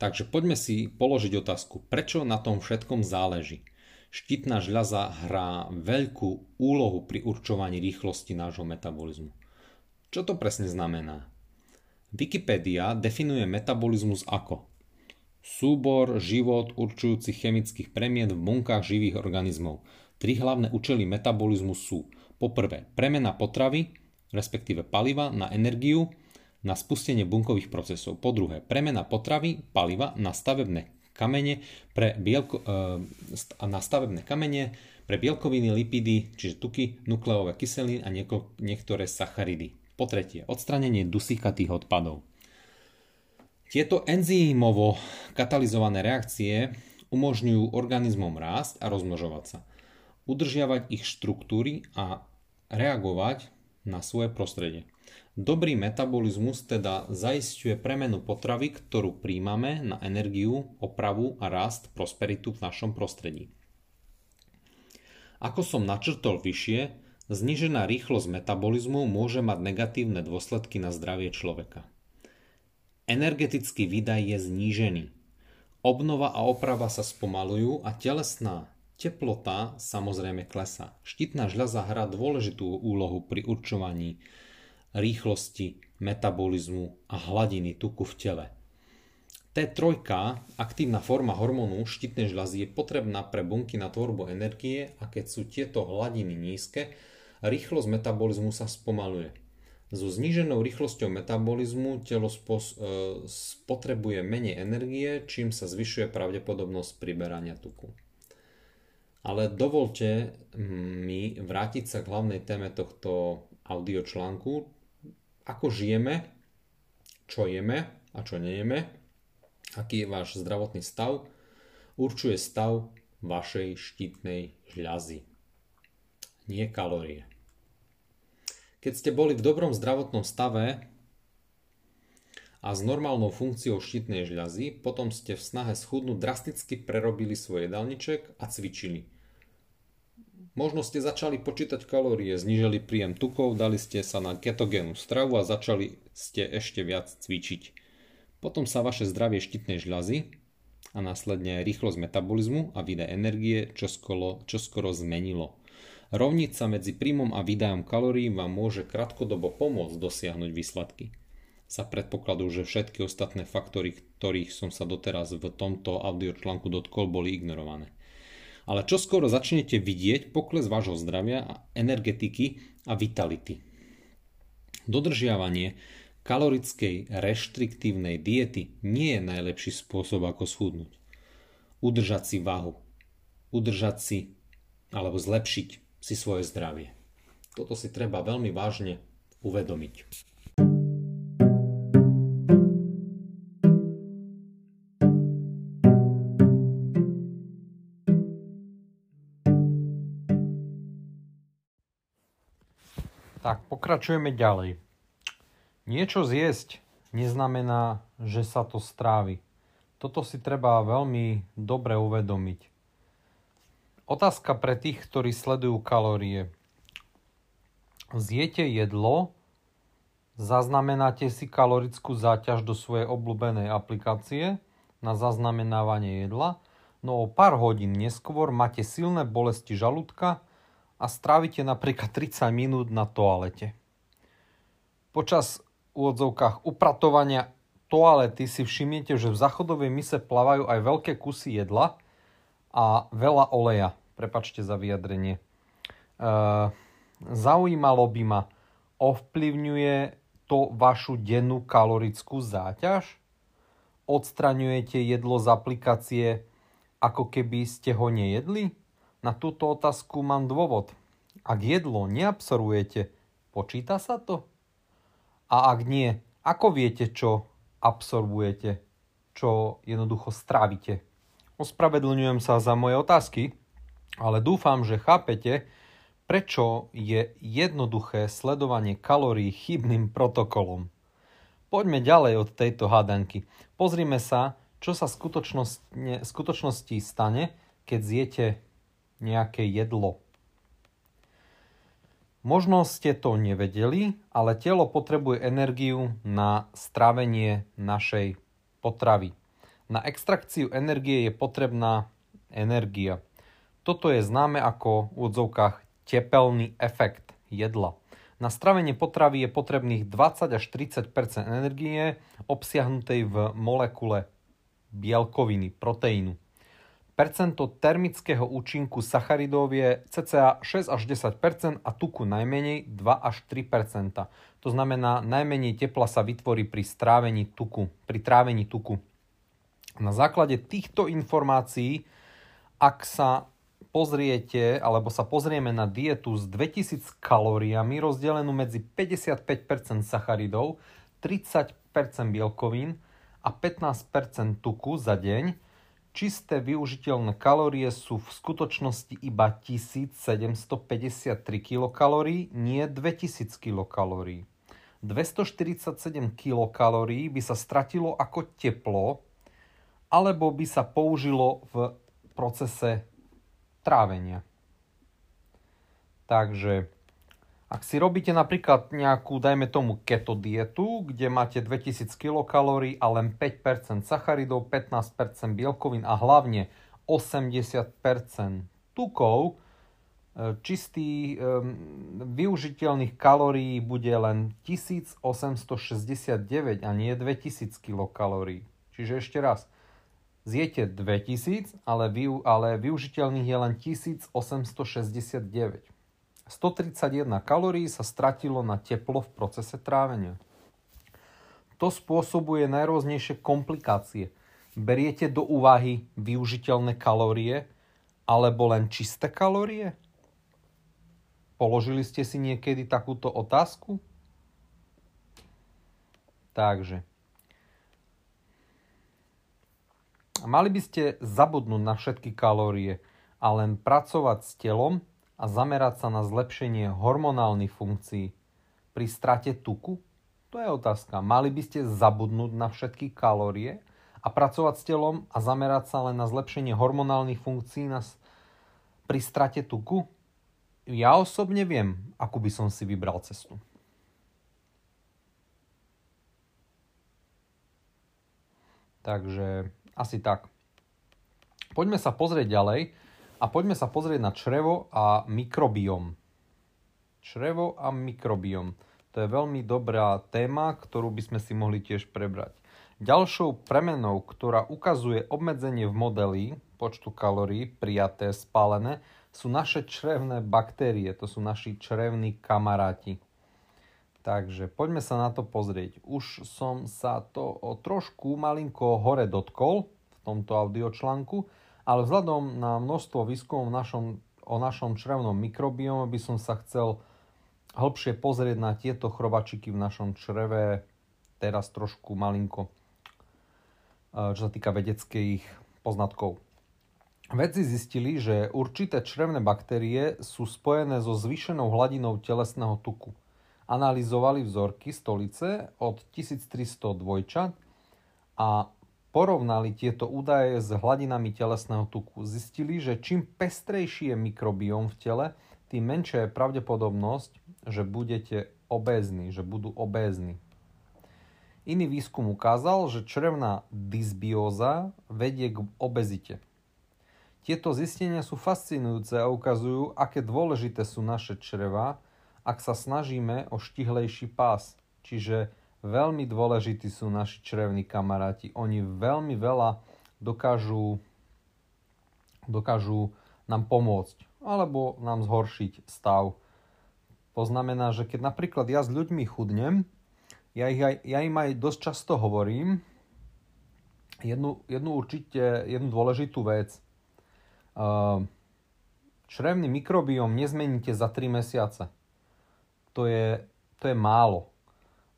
Takže poďme si položiť otázku, prečo na tom všetkom záleží. Štítna žľaza hrá veľkú úlohu pri určovaní rýchlosti nášho metabolizmu. Čo to presne znamená? Wikipedia definuje metabolizmus ako súbor život určujúcich chemických premien v bunkách živých organizmov. Tri hlavné účely metabolizmu sú poprvé premena potravy, respektíve paliva na energiu na spustenie bunkových procesov. Po druhé, premena potravy, paliva na stavebné kamene pre bielko, e, na stavebné kamene pre bielkoviny, lipidy, čiže tuky, nukleové kyseliny a niektoré sacharidy. Po tretie, odstranenie dusíkatých odpadov. Tieto enzýmovo katalizované reakcie umožňujú organizmom rásť a rozmnožovať sa, udržiavať ich štruktúry a reagovať na svoje prostredie. Dobrý metabolizmus teda zaisťuje premenu potravy, ktorú príjmame na energiu, opravu a rast prosperitu v našom prostredí. Ako som načrtol vyššie, znižená rýchlosť metabolizmu môže mať negatívne dôsledky na zdravie človeka. Energetický výdaj je znížený. Obnova a oprava sa spomalujú a telesná teplota samozrejme klesá. Štítna žľaza hrá dôležitú úlohu pri určovaní rýchlosti metabolizmu a hladiny tuku v tele. T3, aktívna forma hormónu štítnej žľazy, je potrebná pre bunky na tvorbu energie a keď sú tieto hladiny nízke, rýchlosť metabolizmu sa spomaluje. So zníženou rýchlosťou metabolizmu telo e, spotrebuje menej energie, čím sa zvyšuje pravdepodobnosť priberania tuku. Ale dovolte mi vrátiť sa k hlavnej téme tohto audiočlánku, ako žijeme, čo jeme a čo nejeme, aký je váš zdravotný stav, určuje stav vašej štítnej žľazy. Nie kalórie. Keď ste boli v dobrom zdravotnom stave a s normálnou funkciou štítnej žľazy, potom ste v snahe schudnúť drasticky prerobili svoj jedálniček a cvičili. Možno ste začali počítať kalórie, znížili príjem tukov, dali ste sa na ketogénu stravu a začali ste ešte viac cvičiť. Potom sa vaše zdravie štítnej žľazy a následne rýchlosť metabolizmu a výdaj energie čoskoro, čoskoro zmenilo. Rovnica medzi príjmom a výdajom kalórií vám môže krátkodobo pomôcť dosiahnuť výsledky. Za predpokladu, že všetky ostatné faktory, ktorých som sa doteraz v tomto audiočlánku dotkol, boli ignorované ale čo skoro začnete vidieť pokles vášho zdravia, energetiky a vitality. Dodržiavanie kalorickej reštriktívnej diety nie je najlepší spôsob, ako schudnúť. Udržať si váhu, udržať si alebo zlepšiť si svoje zdravie. Toto si treba veľmi vážne uvedomiť. Pokračujeme ďalej. Niečo zjesť neznamená, že sa to strávi. Toto si treba veľmi dobre uvedomiť. Otázka pre tých, ktorí sledujú kalórie. Zjete jedlo, zaznamenáte si kalorickú záťaž do svojej obľúbenej aplikácie na zaznamenávanie jedla, no o pár hodín neskôr máte silné bolesti žalúdka, a strávite napríklad 30 minút na toalete. Počas úvodzovkách upratovania toalety si všimnete, že v zachodovej mise plavajú aj veľké kusy jedla a veľa oleja. Prepačte za vyjadrenie. E, zaujímalo by ma, ovplyvňuje to vašu dennú kalorickú záťaž? Odstraňujete jedlo z aplikácie, ako keby ste ho nejedli? Na túto otázku mám dôvod. Ak jedlo neabsorbujete, počíta sa to? A ak nie, ako viete, čo absorbujete, čo jednoducho strávite? Ospravedlňujem sa za moje otázky, ale dúfam, že chápete, prečo je jednoduché sledovanie kalórií chybným protokolom. Poďme ďalej od tejto hádanky. Pozrime sa, čo sa v skutočnosti stane, keď zjete nejaké jedlo. Možno ste to nevedeli, ale telo potrebuje energiu na strávenie našej potravy. Na extrakciu energie je potrebná energia. Toto je známe ako v odzovkách tepelný efekt jedla. Na stravenie potravy je potrebných 20 až 30% energie obsiahnutej v molekule bielkoviny, proteínu. Percento termického účinku sacharidov je cca 6 až 10 a tuku najmenej 2 až 3 To znamená, najmenej tepla sa vytvorí pri strávení tuku, pri trávení tuku. Na základe týchto informácií, ak sa pozriete, alebo sa pozrieme na dietu s 2000 kalóriami rozdelenú medzi 55% sacharidov, 30% bielkovín a 15% tuku za deň, Čisté využiteľné kalórie sú v skutočnosti iba 1753 kilokalórií, nie 2000 kilokalórií. 247 kilokalórií by sa stratilo ako teplo, alebo by sa použilo v procese trávenia. Takže ak si robíte napríklad nejakú, dajme tomu, keto dietu, kde máte 2000 kilokalórií a len 5% sacharidov, 15% bielkovín a hlavne 80% tukov, e, čistý um, využiteľných kalórií bude len 1869 a nie 2000 kilokalórií. Čiže ešte raz, zjete 2000, ale, vy, ale využiteľných je len 1869. 131 kalórií sa stratilo na teplo v procese trávenia. To spôsobuje najrôznejšie komplikácie. Beriete do úvahy využiteľné kalórie alebo len čisté kalórie? Položili ste si niekedy takúto otázku? Takže. Mali by ste zabudnúť na všetky kalórie a len pracovať s telom a zamerať sa na zlepšenie hormonálnych funkcií pri strate tuku? To je otázka. Mali by ste zabudnúť na všetky kalórie a pracovať s telom a zamerať sa len na zlepšenie hormonálnych funkcií na, pri strate tuku? ja osobne viem, akú by som si vybral cestu. Takže asi tak. Poďme sa pozrieť ďalej a poďme sa pozrieť na črevo a mikrobiom. Črevo a mikrobiom. To je veľmi dobrá téma, ktorú by sme si mohli tiež prebrať. Ďalšou premenou, ktorá ukazuje obmedzenie v modeli počtu kalórií prijaté, spálené, sú naše črevné baktérie, to sú naši črevní kamaráti. Takže poďme sa na to pozrieť. Už som sa to o trošku malinko hore dotkol v tomto audiočlánku, ale vzhľadom na množstvo výskumov našom, o našom črevnom mikrobiome by som sa chcel hĺbšie pozrieť na tieto chrobačiky v našom čreve teraz trošku malinko, eh, čo sa týka vedeckých poznatkov. Vedci zistili, že určité črevné baktérie sú spojené so zvýšenou hladinou telesného tuku. Analyzovali vzorky stolice od 1300 dvojčat a porovnali tieto údaje s hladinami telesného tuku. Zistili, že čím pestrejší je mikrobióm v tele, tým menšia je pravdepodobnosť, že budete obézni, že budú obézni. Iný výskum ukázal, že črevná dysbióza vedie k obezite. Tieto zistenia sú fascinujúce a ukazujú, aké dôležité sú naše čreva, ak sa snažíme o štihlejší pás. Čiže veľmi dôležití sú naši črevní kamaráti. Oni veľmi veľa dokážu, dokážu nám pomôcť alebo nám zhoršiť stav. To znamená, že keď napríklad ja s ľuďmi chudnem, ja, ich aj, ja im aj dosť často hovorím jednu, jednu určite, jednu dôležitú vec – Ehm, črevný mikrobióm nezmeníte za 3 mesiace. To je, to je málo.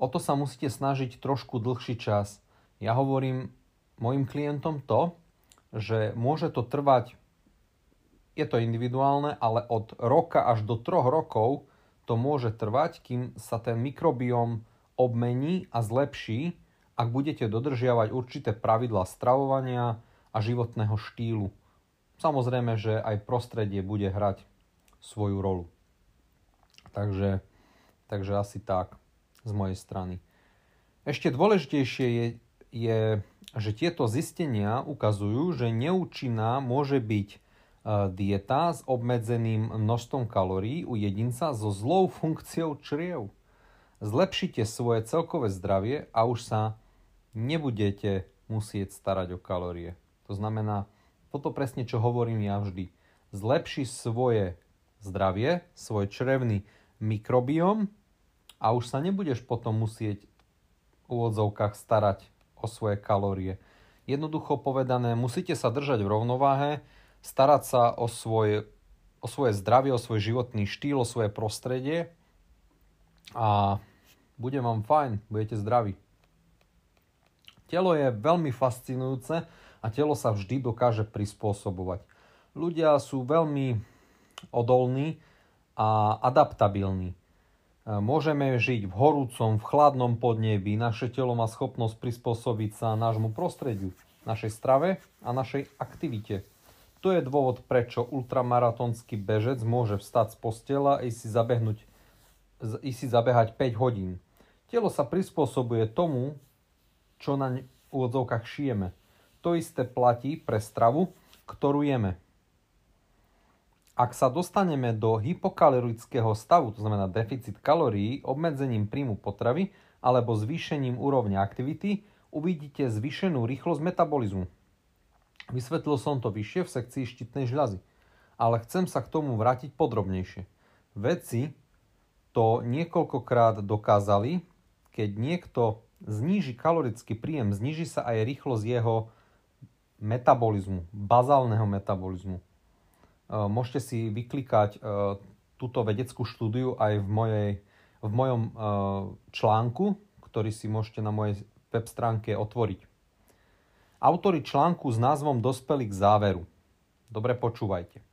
O to sa musíte snažiť trošku dlhší čas. Ja hovorím mojim klientom to, že môže to trvať, je to individuálne, ale od roka až do troch rokov to môže trvať, kým sa ten mikrobióm obmení a zlepší, ak budete dodržiavať určité pravidlá stravovania a životného štýlu. Samozrejme, že aj prostredie bude hrať svoju rolu. Takže, takže asi tak z mojej strany. Ešte dôležitejšie je, je, že tieto zistenia ukazujú, že neúčinná môže byť e, dieta s obmedzeným množstvom kalórií u jedinca so zlou funkciou čriev. Zlepšite svoje celkové zdravie a už sa nebudete musieť starať o kalórie. To znamená, toto presne, čo hovorím ja vždy. Zlepši svoje zdravie, svoj črevný mikrobióm a už sa nebudeš potom musieť v úvodzovkách starať o svoje kalórie. Jednoducho povedané, musíte sa držať v rovnováhe, starať sa o svoje, o svoje zdravie, o svoj životný štýl, o svoje prostredie a bude vám fajn, budete zdraví. Telo je veľmi fascinujúce, a telo sa vždy dokáže prispôsobovať. Ľudia sú veľmi odolní a adaptabilní. Môžeme žiť v horúcom, v chladnom podnebi, naše telo má schopnosť prispôsobiť sa nášmu prostrediu, našej strave a našej aktivite. To je dôvod, prečo ultramaratonský bežec môže vstať z postela a si, zabehnúť, i si zabehať 5 hodín. Telo sa prispôsobuje tomu, čo na úvodzovkách šijeme. To isté platí pre stravu, ktorú jeme. Ak sa dostaneme do hypokalorického stavu, to znamená deficit kalórií, obmedzením príjmu potravy alebo zvýšením úrovne aktivity, uvidíte zvýšenú rýchlosť metabolizmu. Vysvetlil som to vyššie v sekcii štítnej žľazy, ale chcem sa k tomu vrátiť podrobnejšie. Vedci to niekoľkokrát dokázali, keď niekto zníži kalorický príjem, zníži sa aj rýchlosť jeho metabolizmu, bazálneho metabolizmu. E, môžete si vyklikať e, túto vedeckú štúdiu aj v, mojej, v mojom e, článku, ktorý si môžete na mojej web stránke otvoriť. Autori článku s názvom dospeli k záveru. Dobre počúvajte.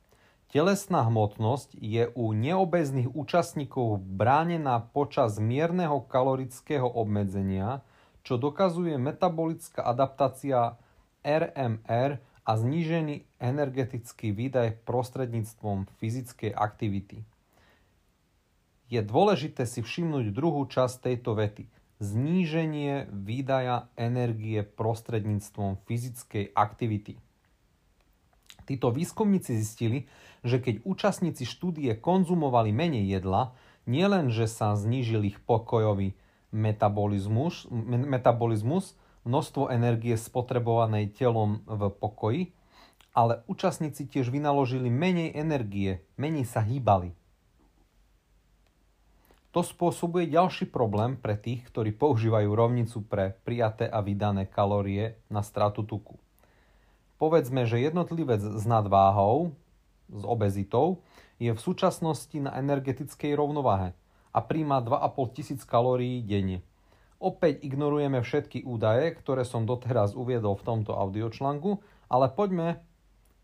Telesná hmotnosť je u neobezných účastníkov bránená počas mierneho kalorického obmedzenia, čo dokazuje metabolická adaptácia RMR a znížený energetický výdaj prostredníctvom fyzickej aktivity. Je dôležité si všimnúť druhú časť tejto vety. Zníženie výdaja energie prostredníctvom fyzickej aktivity. Títo výskumníci zistili, že keď účastníci štúdie konzumovali menej jedla, nielen, že sa znížil ich pokojový metabolizmus, metabolizmus, množstvo energie spotrebovanej telom v pokoji, ale účastníci tiež vynaložili menej energie, menej sa hýbali. To spôsobuje ďalší problém pre tých, ktorí používajú rovnicu pre prijaté a vydané kalórie na stratu tuku. Povedzme, že jednotlivec s nadváhou, s obezitou, je v súčasnosti na energetickej rovnováhe a príjma 2,5 tisíc kalórií denne. Opäť ignorujeme všetky údaje, ktoré som doteraz uviedol v tomto audiočlánku, ale poďme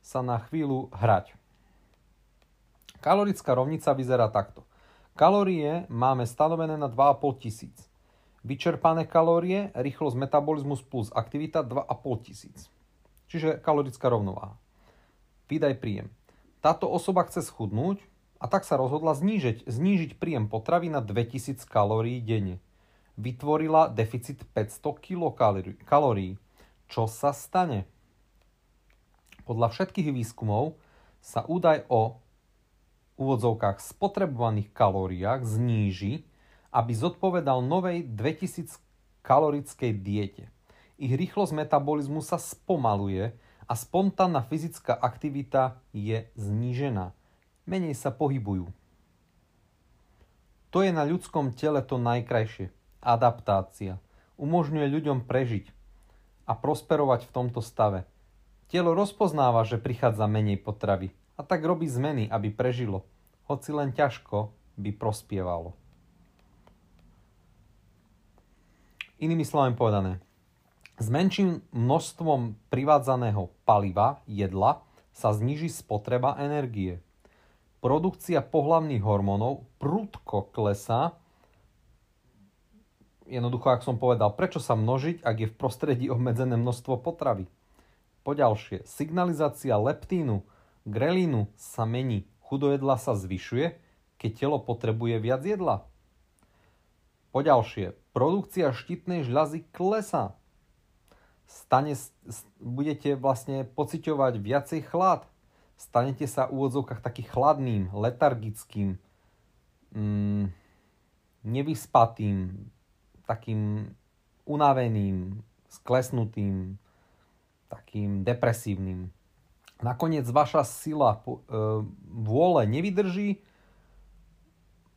sa na chvíľu hrať. Kalorická rovnica vyzerá takto. Kalórie máme stanovené na 2,5 tisíc. Vyčerpané kalórie, rýchlosť metabolizmus plus aktivita 2,5 tisíc. Čiže kalorická rovnováha. Výdaj príjem. Táto osoba chce schudnúť a tak sa rozhodla znížiť, znížiť príjem potravy na 2000 kalórií denne. Vytvorila deficit 500 kilokalórií. Čo sa stane? Podľa všetkých výskumov sa údaj o úvodzovkách spotrebovaných kalóriách zníži, aby zodpovedal novej 2000 kalorickej diete. Ich rýchlosť metabolizmu sa spomaluje a spontánna fyzická aktivita je znížená. Menej sa pohybujú. To je na ľudskom tele to najkrajšie. Adaptácia. Umožňuje ľuďom prežiť a prosperovať v tomto stave. Telo rozpoznáva, že prichádza menej potravy a tak robí zmeny, aby prežilo, hoci len ťažko by prospievalo. Inými slovami povedané, s menším množstvom privádzaného paliva, jedla, sa zniží spotreba energie. Produkcia pohlavných hormónov prudko klesá. Jednoducho, ak som povedal, prečo sa množiť, ak je v prostredí obmedzené množstvo potravy. Poďalšie, signalizácia leptínu, grelínu sa mení, chudojedla sa zvyšuje, keď telo potrebuje viac jedla. Poďalšie, produkcia štítnej žľazy klesá. Stane, budete vlastne pociťovať viacej chlad. Stanete sa v úvodzovkách taký chladným, letargickým, mm, nevyspatým, takým unaveným, sklesnutým, takým depresívnym nakoniec vaša sila e, vôle nevydrží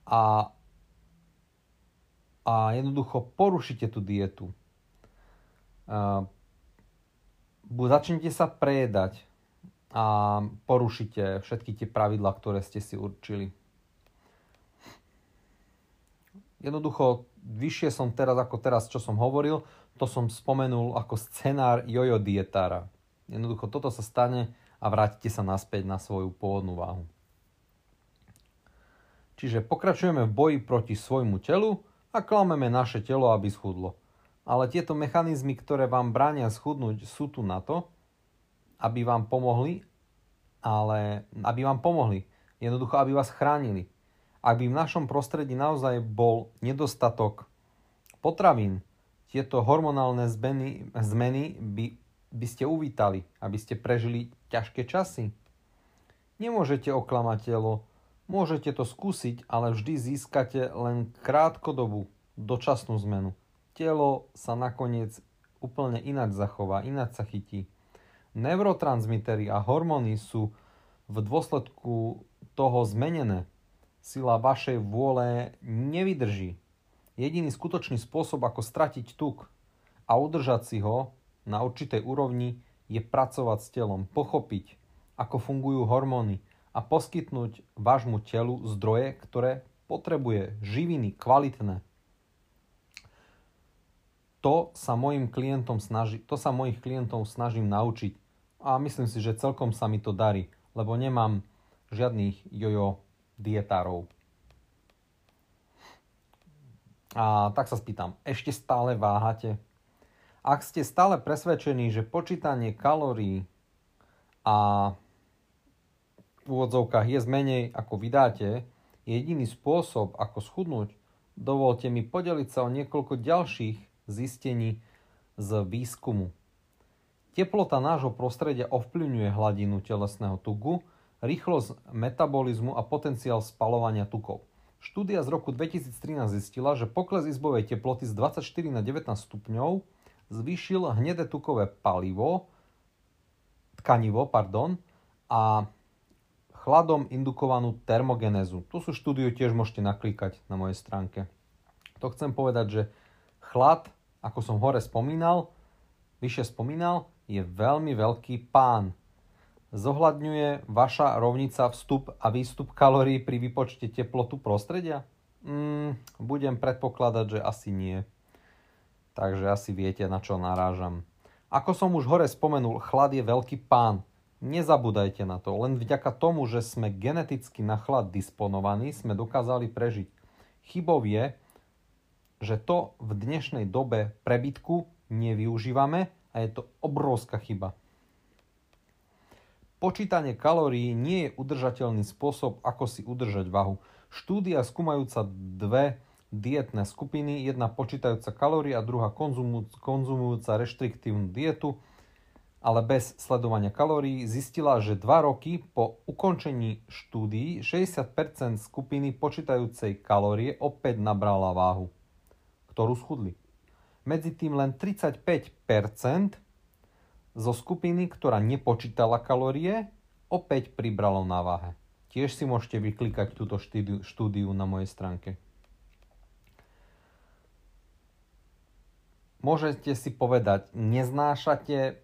a, a jednoducho porušíte tú dietu. Začnete sa prejedať a porušíte všetky tie pravidlá, ktoré ste si určili. Jednoducho, vyššie som teraz ako teraz, čo som hovoril, to som spomenul ako scenár jojo dietára. Jednoducho, toto sa stane a vrátite sa naspäť na svoju pôvodnú váhu. Čiže pokračujeme v boji proti svojmu telu a klameme naše telo, aby schudlo. Ale tieto mechanizmy, ktoré vám bránia schudnúť, sú tu na to, aby vám pomohli, ale aby vám pomohli. Jednoducho, aby vás chránili. Ak by v našom prostredí naozaj bol nedostatok potravín, tieto hormonálne zmeny, zmeny by by ste uvítali, aby ste prežili ťažké časy? Nemôžete oklamať telo, môžete to skúsiť, ale vždy získate len krátkodobú, dočasnú zmenu. Telo sa nakoniec úplne ináč zachová, ináč sa chytí. Neurotransmitery a hormóny sú v dôsledku toho zmenené. Sila vašej vôle nevydrží. Jediný skutočný spôsob, ako stratiť tuk a udržať si ho, na určitej úrovni je pracovať s telom, pochopiť, ako fungujú hormóny a poskytnúť vášmu telu zdroje, ktoré potrebuje, živiny, kvalitné. To sa mojim klientom snaží, to sa mojich klientov snažím naučiť a myslím si, že celkom sa mi to darí, lebo nemám žiadnych jojo dietárov. A tak sa spýtam, ešte stále váhate? Ak ste stále presvedčení, že počítanie kalórií a v úvodzovkách je menej ako vydáte, jediný spôsob, ako schudnúť, dovolte mi podeliť sa o niekoľko ďalších zistení z výskumu. Teplota nášho prostredia ovplyvňuje hladinu telesného tuku, rýchlosť metabolizmu a potenciál spalovania tukov. Štúdia z roku 2013 zistila, že pokles izbovej teploty z 24 na 19 stupňov zvýšil hnedé tukové palivo, tkanivo pardon, a chladom indukovanú termogenézu. Tu sú štúdiu tiež môžete naklikať na mojej stránke. To chcem povedať, že chlad, ako som hore spomínal, vyššie spomínal, je veľmi veľký pán. Zohľadňuje vaša rovnica vstup a výstup kalórií pri vypočte teplotu prostredia? Mm, budem predpokladať, že asi nie. Takže asi viete, na čo narážam. Ako som už hore spomenul, chlad je veľký pán. Nezabúdajte na to. Len vďaka tomu, že sme geneticky na chlad disponovaní, sme dokázali prežiť. Chybou je, že to v dnešnej dobe prebytku nevyužívame a je to obrovská chyba. Počítanie kalórií nie je udržateľný spôsob, ako si udržať váhu. Štúdia skúmajúca dve dietné skupiny, jedna počítajúca kalórie a druhá konzumujúca reštriktívnu dietu, ale bez sledovania kalórií, zistila, že 2 roky po ukončení štúdií 60% skupiny počítajúcej kalórie opäť nabrala váhu, ktorú schudli. Medzi tým len 35% zo skupiny, ktorá nepočítala kalórie, opäť pribralo na váhe. Tiež si môžete vyklikať túto štúdiu, štúdiu na mojej stránke. Môžete si povedať, neznášate,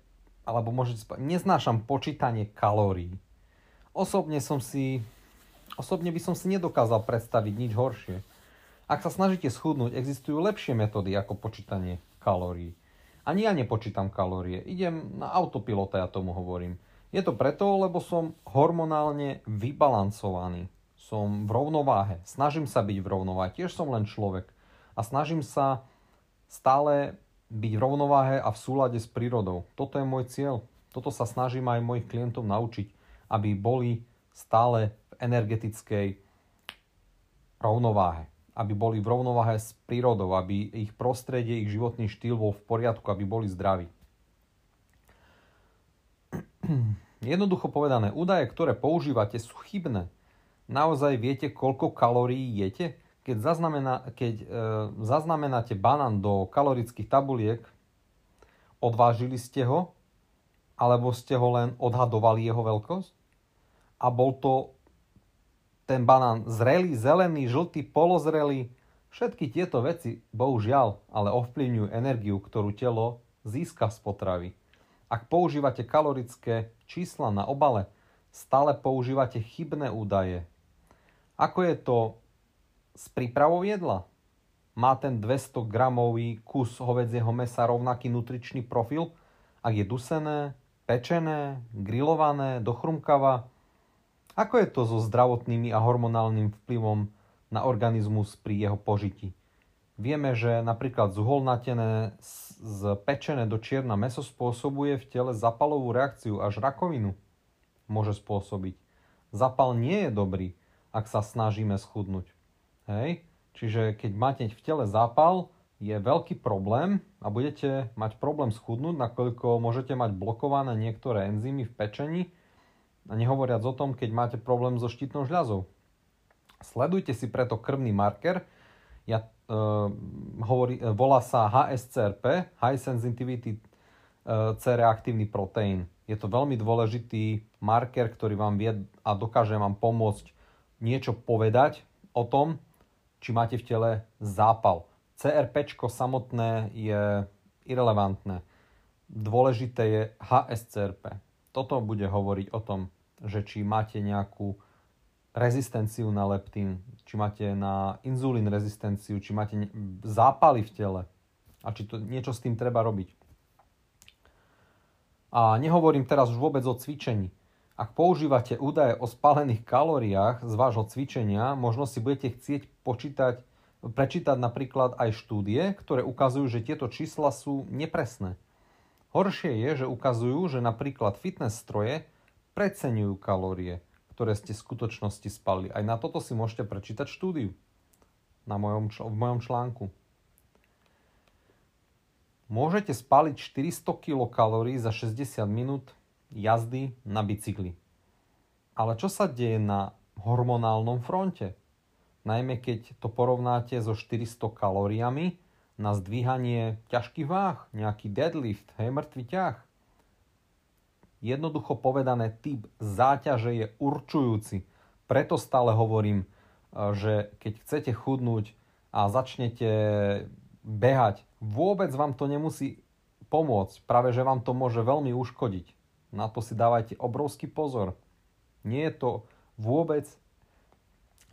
alebo môžete si povedať, neznášam počítanie kalórií. Osobne som si, osobne by som si nedokázal predstaviť nič horšie. Ak sa snažíte schudnúť, existujú lepšie metódy ako počítanie kalórií. Ani ja nepočítam kalórie, idem na autopilota, ja tomu hovorím. Je to preto, lebo som hormonálne vybalancovaný. Som v rovnováhe, snažím sa byť v rovnováhe, tiež som len človek. A snažím sa stále byť v rovnováhe a v súlade s prírodou. Toto je môj cieľ. Toto sa snažím aj mojich klientov naučiť, aby boli stále v energetickej rovnováhe aby boli v rovnováhe s prírodou, aby ich prostredie, ich životný štýl bol v poriadku, aby boli zdraví. Jednoducho povedané, údaje, ktoré používate, sú chybné. Naozaj viete, koľko kalórií jete? Keď, zaznamená, keď e, zaznamenáte banán do kalorických tabuliek, odvážili ste ho? Alebo ste ho len odhadovali jeho veľkosť? A bol to ten banán zrelý, zelený, žltý, polozrelý. Všetky tieto veci, bohužiaľ, ale ovplyvňujú energiu, ktorú telo získa z potravy. Ak používate kalorické čísla na obale, stále používate chybné údaje. Ako je to s prípravou jedla? Má ten 200 gramový kus hovedzieho mesa rovnaký nutričný profil, ak je dusené, pečené, grillované, dochrumkava, ako je to so zdravotnými a hormonálnym vplyvom na organizmus pri jeho požití? Vieme, že napríklad zuholnatené z pečené do čierna meso spôsobuje v tele zapalovú reakciu, až rakovinu môže spôsobiť. Zapal nie je dobrý, ak sa snažíme schudnúť. Hej? Čiže keď máte v tele zápal, je veľký problém a budete mať problém schudnúť, nakoľko môžete mať blokované niektoré enzymy v pečení, a nehovoriac o tom, keď máte problém so štítnou žľazou. Sledujte si preto krvný marker, ja, e, hovorí, e, volá sa HSCRP, High Sensitivity e, C-reaktívny proteín. Je to veľmi dôležitý marker, ktorý vám vie a dokáže vám pomôcť niečo povedať o tom, či máte v tele zápal. CRP samotné je irrelevantné. Dôležité je HSCRP. Toto bude hovoriť o tom, že či máte nejakú rezistenciu na leptín, či máte na inzulín rezistenciu, či máte zápaly v tele a či to niečo s tým treba robiť. A nehovorím teraz už vôbec o cvičení. Ak používate údaje o spálených kalóriách z vášho cvičenia, možno si budete chcieť počítať, prečítať napríklad aj štúdie, ktoré ukazujú, že tieto čísla sú nepresné. Horšie je, že ukazujú, že napríklad fitness stroje preceňujú kalórie, ktoré ste v skutočnosti spali. Aj na toto si môžete prečítať štúdiu na mojom, v mojom článku. Môžete spaliť 400 kcal za 60 minút jazdy na bicykli. Ale čo sa deje na hormonálnom fronte? Najmä keď to porovnáte so 400 kalóriami na zdvíhanie ťažkých váh, nejaký deadlift, hej, mŕtvý ťah. Jednoducho povedané, typ záťaže je určujúci. Preto stále hovorím, e, že keď chcete chudnúť a začnete behať, vôbec vám to nemusí pomôcť. Práve, že vám to môže veľmi uškodiť. Na to si dávajte obrovský pozor. Nie je to vôbec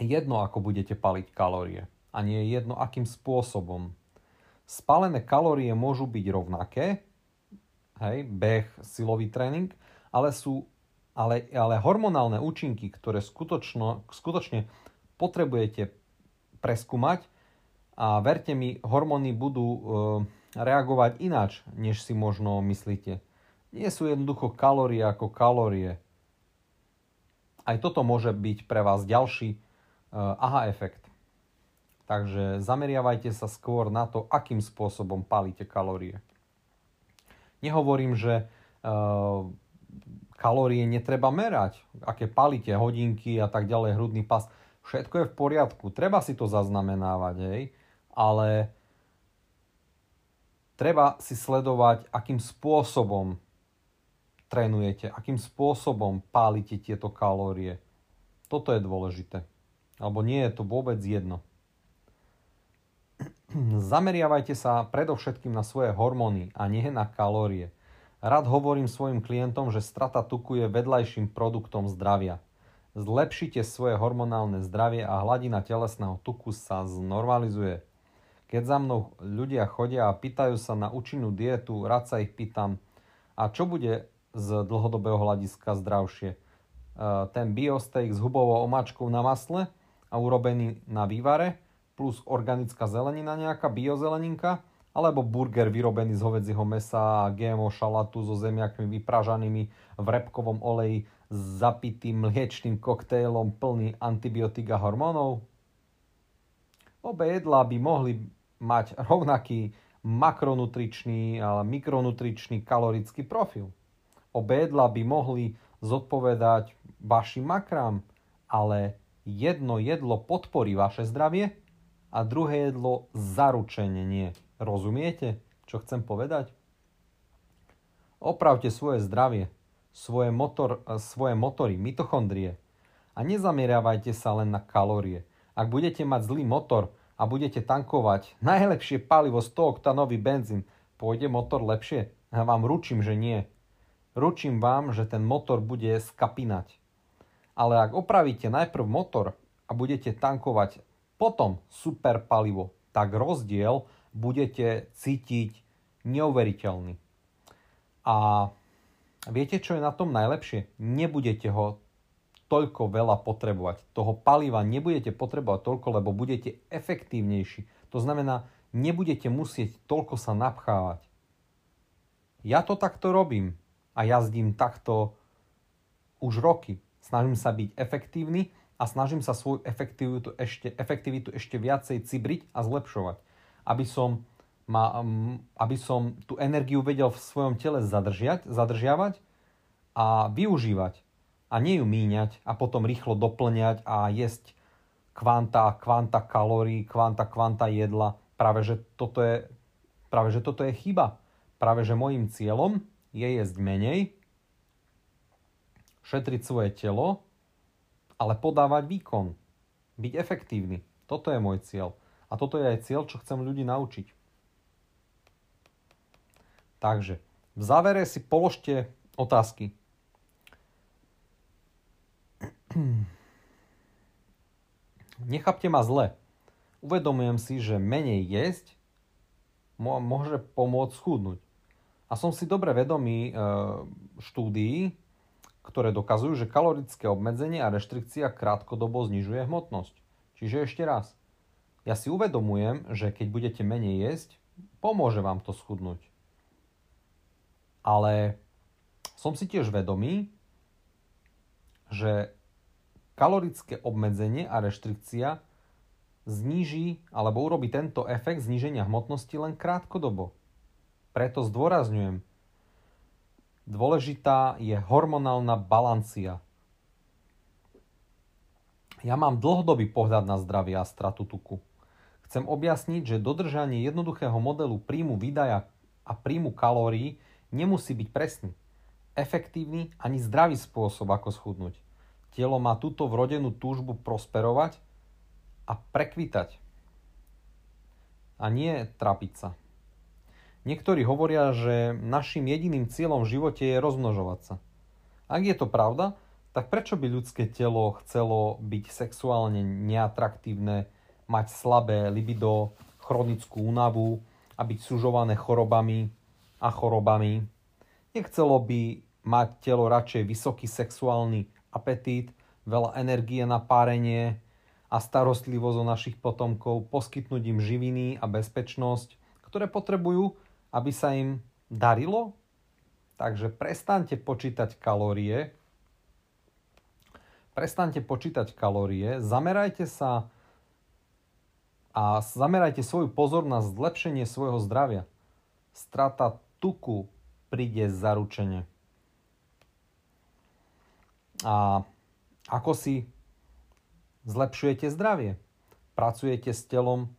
jedno, ako budete paliť kalórie. A nie je jedno, akým spôsobom. Spálené kalórie môžu byť rovnaké, hej, beh, silový tréning, ale sú ale, ale hormonálne účinky, ktoré skutočno, skutočne potrebujete preskúmať a verte mi, hormóny budú e, reagovať ináč, než si možno myslíte. Nie sú jednoducho kalórie ako kalórie. Aj toto môže byť pre vás ďalší e, aha efekt. Takže zameriavajte sa skôr na to, akým spôsobom palíte kalórie. Nehovorím, že uh, kalórie netreba merať, aké palíte, hodinky a tak ďalej, hrudný pas. Všetko je v poriadku, treba si to zaznamenávať, hej, ale treba si sledovať, akým spôsobom trénujete, akým spôsobom pálite tieto kalórie. Toto je dôležité. Alebo nie je to vôbec jedno. Zameriavajte sa predovšetkým na svoje hormóny a nie na kalórie. Rád hovorím svojim klientom, že strata tuku je vedľajším produktom zdravia. Zlepšite svoje hormonálne zdravie a hladina telesného tuku sa znormalizuje. Keď za mnou ľudia chodia a pýtajú sa na účinnú dietu, rád sa ich pýtam, a čo bude z dlhodobého hľadiska zdravšie? E, ten biosteak s hubovou omáčkou na masle a urobený na vývare, plus organická zelenina nejaká, biozeleninka, alebo burger vyrobený z hovedzieho mesa a GMO šalatu so zemiakmi vypražanými v repkovom oleji s zapitým mliečným koktejlom plný antibiotik a hormónov? Obe jedlá by mohli mať rovnaký makronutričný a mikronutričný kalorický profil. Obe jedlá by mohli zodpovedať vašim makrám, ale jedno jedlo podporí vaše zdravie a druhé jedlo zaručenie nie. Rozumiete, čo chcem povedať? Opravte svoje zdravie, svoje, motor, svoje motory, mitochondrie a nezameriavajte sa len na kalórie. Ak budete mať zlý motor a budete tankovať najlepšie palivo 100 oktanový benzín, pôjde motor lepšie? Ja vám ručím, že nie. Ručím vám, že ten motor bude skapinať. Ale ak opravíte najprv motor a budete tankovať potom super palivo, tak rozdiel budete cítiť neuveriteľný. A viete, čo je na tom najlepšie? Nebudete ho toľko veľa potrebovať. Toho paliva nebudete potrebovať toľko, lebo budete efektívnejší. To znamená, nebudete musieť toľko sa napchávať. Ja to takto robím a jazdím takto už roky. Snažím sa byť efektívny a snažím sa svoju efektivitu ešte, efektivitu ešte viacej cibriť a zlepšovať aby som, ma, aby som tú energiu vedel v svojom tele zadržiať, zadržiavať a využívať. A nie ju míňať a potom rýchlo doplňať a jesť kvanta, kvanta kalórií, kvanta, kvanta jedla. Práve že toto je, práve, že toto je chyba. Práve že môjim cieľom je jesť menej, šetriť svoje telo, ale podávať výkon. Byť efektívny. Toto je môj cieľ. A toto je aj cieľ, čo chcem ľudí naučiť. Takže, v závere si položte otázky. Nechápte ma zle. Uvedomujem si, že menej jesť môže pomôcť schudnúť. A som si dobre vedomý e, štúdií, ktoré dokazujú, že kalorické obmedzenie a reštrikcia krátkodobo znižuje hmotnosť. Čiže ešte raz. Ja si uvedomujem, že keď budete menej jesť, pomôže vám to schudnúť. Ale som si tiež vedomý, že kalorické obmedzenie a reštrikcia zníži alebo urobí tento efekt zníženia hmotnosti len krátkodobo. Preto zdôrazňujem, dôležitá je hormonálna balancia. Ja mám dlhodobý pohľad na zdravie a stratu tuku. Chcem objasniť, že dodržanie jednoduchého modelu príjmu výdaja a príjmu kalórií nemusí byť presný, efektívny ani zdravý spôsob, ako schudnúť. Telo má túto vrodenú túžbu prosperovať a prekvitať. A nie trapiť sa. Niektorí hovoria, že našim jediným cieľom v živote je rozmnožovať sa. Ak je to pravda, tak prečo by ľudské telo chcelo byť sexuálne neatraktívne, mať slabé libido, chronickú únavu a byť sužované chorobami a chorobami? Nechcelo by mať telo radšej vysoký sexuálny apetít, veľa energie na párenie, a starostlivosť o našich potomkov, poskytnúť im živiny a bezpečnosť, ktoré potrebujú, aby sa im darilo. Takže prestaňte počítať kalórie, prestaňte počítať kalórie, zamerajte sa a zamerajte svoju pozornosť na zlepšenie svojho zdravia. Strata tuku príde zaručene. A ako si zlepšujete zdravie, pracujete s telom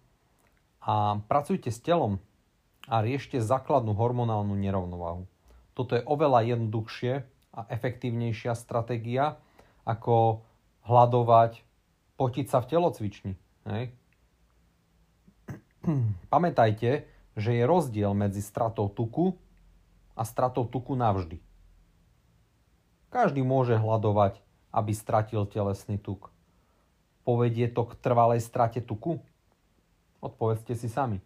a pracujte s telom a riešte základnú hormonálnu nerovnováhu. Toto je oveľa jednoduchšie a efektívnejšia stratégia, ako hľadovať, potiť sa v telocvični. Hej? Pamätajte, že je rozdiel medzi stratou tuku a stratou tuku navždy. Každý môže hľadovať, aby stratil telesný tuk. Povedie to k trvalej strate tuku? Odpovedzte si sami.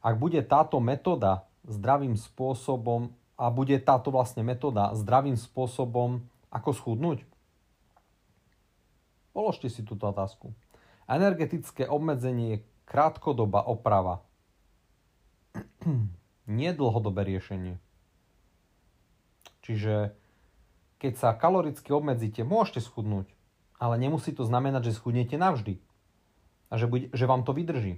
Ak bude táto metóda zdravým spôsobom a bude táto vlastne metóda zdravým spôsobom ako schudnúť? Položte si túto otázku. Energetické obmedzenie je krátkodobá oprava. Nie dlhodobé riešenie. Čiže keď sa kaloricky obmedzíte, môžete schudnúť ale nemusí to znamenať, že schudnete navždy a že, buď, že vám to vydrží.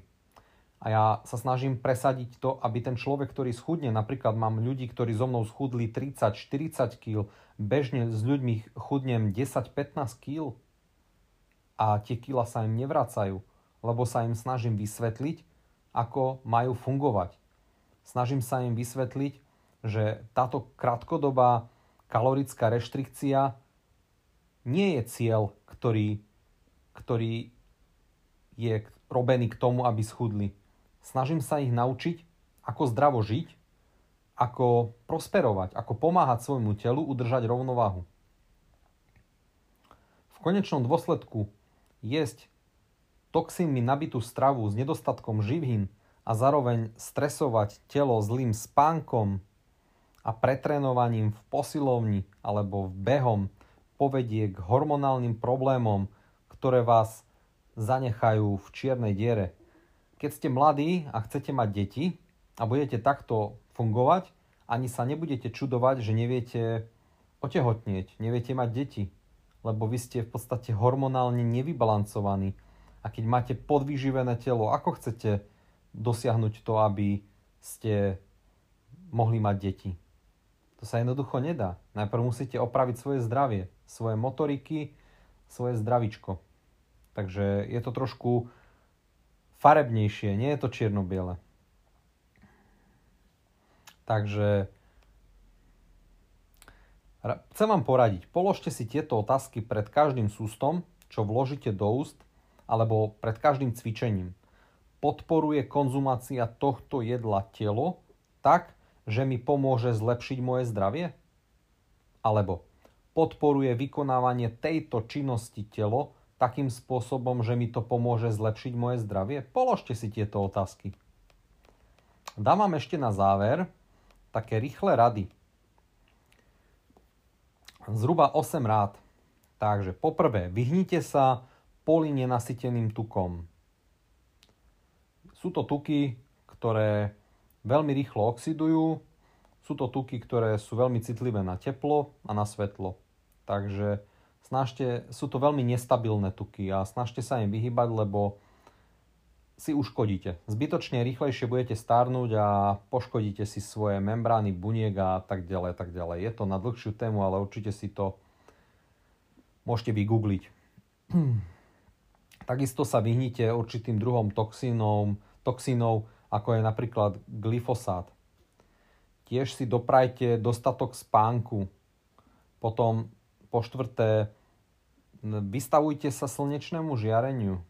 A ja sa snažím presadiť to, aby ten človek, ktorý schudne, napríklad mám ľudí, ktorí so mnou schudli 30-40 kg, bežne s ľuďmi chudnem 10-15 kg a tie kila sa im nevracajú, lebo sa im snažím vysvetliť, ako majú fungovať. Snažím sa im vysvetliť, že táto krátkodobá kalorická reštrikcia nie je cieľ, ktorý, ktorý je robený k tomu, aby schudli. Snažím sa ich naučiť, ako zdravo žiť, ako prosperovať, ako pomáhať svojmu telu udržať rovnováhu. V konečnom dôsledku jesť toxínmi nabitú stravu s nedostatkom živín a zároveň stresovať telo zlým spánkom a pretrénovaním v posilovni alebo v behom povedie k hormonálnym problémom, ktoré vás zanechajú v čiernej diere. Keď ste mladí a chcete mať deti a budete takto fungovať, ani sa nebudete čudovať, že neviete otehotnieť, neviete mať deti, lebo vy ste v podstate hormonálne nevybalancovaní. A keď máte podvyživené telo, ako chcete dosiahnuť to, aby ste mohli mať deti? To sa jednoducho nedá. Najprv musíte opraviť svoje zdravie, svoje motoriky, svoje zdravičko. Takže je to trošku farebnejšie, nie je to čierno-biele. Takže chcem vám poradiť, položte si tieto otázky pred každým sústom, čo vložíte do úst, alebo pred každým cvičením. Podporuje konzumácia tohto jedla telo tak, že mi pomôže zlepšiť moje zdravie? Alebo podporuje vykonávanie tejto činnosti telo takým spôsobom, že mi to pomôže zlepšiť moje zdravie? Položte si tieto otázky. Dám vám ešte na záver také rýchle rady. Zhruba 8 rád. Takže poprvé, vyhnite sa poli nenasyteným tukom. Sú to tuky, ktoré veľmi rýchlo oxidujú. Sú to tuky, ktoré sú veľmi citlivé na teplo a na svetlo. Takže snažte, sú to veľmi nestabilné tuky a snažte sa im vyhybať, lebo si uškodíte. Zbytočne rýchlejšie budete starnúť a poškodíte si svoje membrány, buniek a tak ďalej, tak ďalej. Je to na dlhšiu tému, ale určite si to môžete vygoogliť. Takisto sa vyhnite určitým druhom toxínov, toxínov, ako je napríklad glyfosát. Tiež si doprajte dostatok spánku. Potom po štvrté, vystavujte sa slnečnému žiareniu.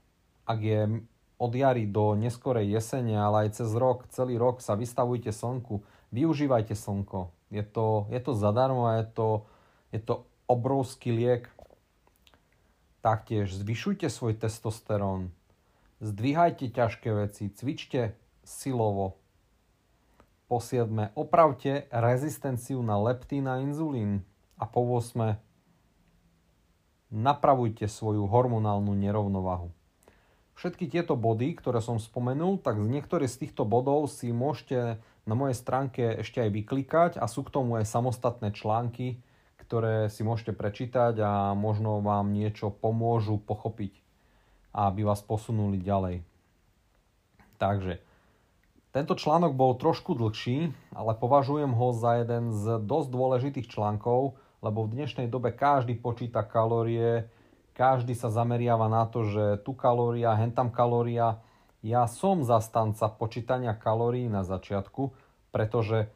Ak je od jary do neskorej jesene, ale aj cez rok, celý rok sa vystavujte slnku. Využívajte slnko. Je to, je to zadarmo a je to, je to obrovský liek. Taktiež zvyšujte svoj testosterón. Zdvíhajte ťažké veci, cvičte silovo. Po 7. Opravte rezistenciu na leptín a inzulín. A po 8. Napravujte svoju hormonálnu nerovnovahu. Všetky tieto body, ktoré som spomenul, tak niektoré z týchto bodov si môžete na mojej stránke ešte aj vyklikať a sú k tomu aj samostatné články, ktoré si môžete prečítať a možno vám niečo pomôžu pochopiť, aby vás posunuli ďalej. Takže, tento článok bol trošku dlhší, ale považujem ho za jeden z dosť dôležitých článkov, lebo v dnešnej dobe každý počíta kalórie, každý sa zameriava na to, že tu kalória, hentam kalória. Ja som zastanca počítania kalórií na začiatku, pretože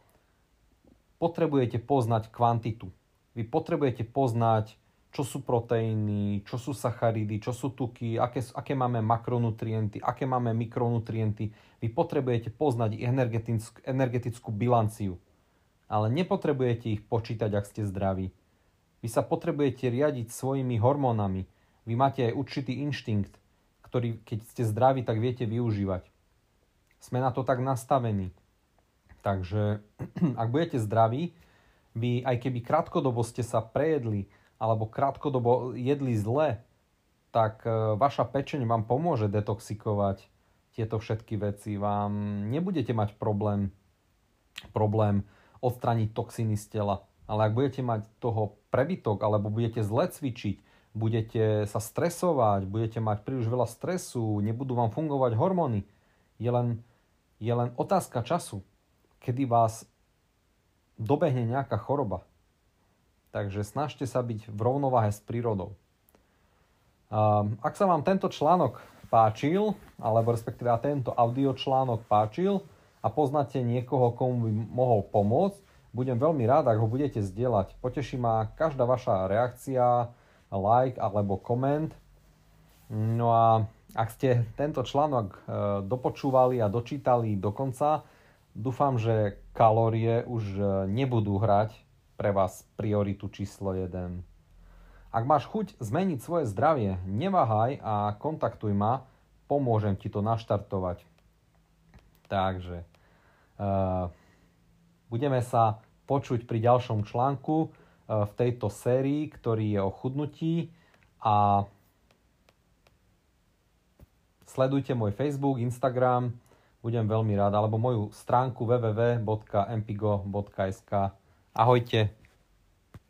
potrebujete poznať kvantitu. Vy potrebujete poznať, čo sú proteíny, čo sú sacharidy, čo sú tuky, aké, aké máme makronutrienty, aké máme mikronutrienty. Vy potrebujete poznať energetickú, bilanciu. Ale nepotrebujete ich počítať, ak ste zdraví. Vy sa potrebujete riadiť svojimi hormónami. Vy máte aj určitý inštinkt, ktorý keď ste zdraví, tak viete využívať. Sme na to tak nastavení. Takže ak budete zdraví, vy aj keby krátkodobo ste sa prejedli alebo krátkodobo jedli zle, tak e, vaša pečeň vám pomôže detoxikovať tieto všetky veci. Vám nebudete mať problém, problém odstraniť toxiny z tela. Ale ak budete mať toho prebytok alebo budete zle cvičiť, budete sa stresovať, budete mať príliš veľa stresu, nebudú vám fungovať hormóny, je len, je len otázka času, kedy vás dobehne nejaká choroba. Takže snažte sa byť v rovnováhe s prírodou. Ak sa vám tento článok páčil, alebo respektíve tento audio článok páčil a poznáte niekoho, komu by mohol pomôcť, budem veľmi rád, ak ho budete zdieľať. Poteší ma každá vaša reakcia, like alebo koment. No a ak ste tento článok e, dopočúvali a dočítali do konca, Dúfam, že kalórie už e, nebudú hrať pre vás prioritu číslo 1. Ak máš chuť zmeniť svoje zdravie, neváhaj a kontaktuj ma, pomôžem ti to naštartovať. Takže uh, budeme sa počuť pri ďalšom článku uh, v tejto sérii, ktorý je o chudnutí a sledujte môj Facebook, Instagram, budem veľmi rád, alebo moju stránku www.mpigo.sk. Ahojte.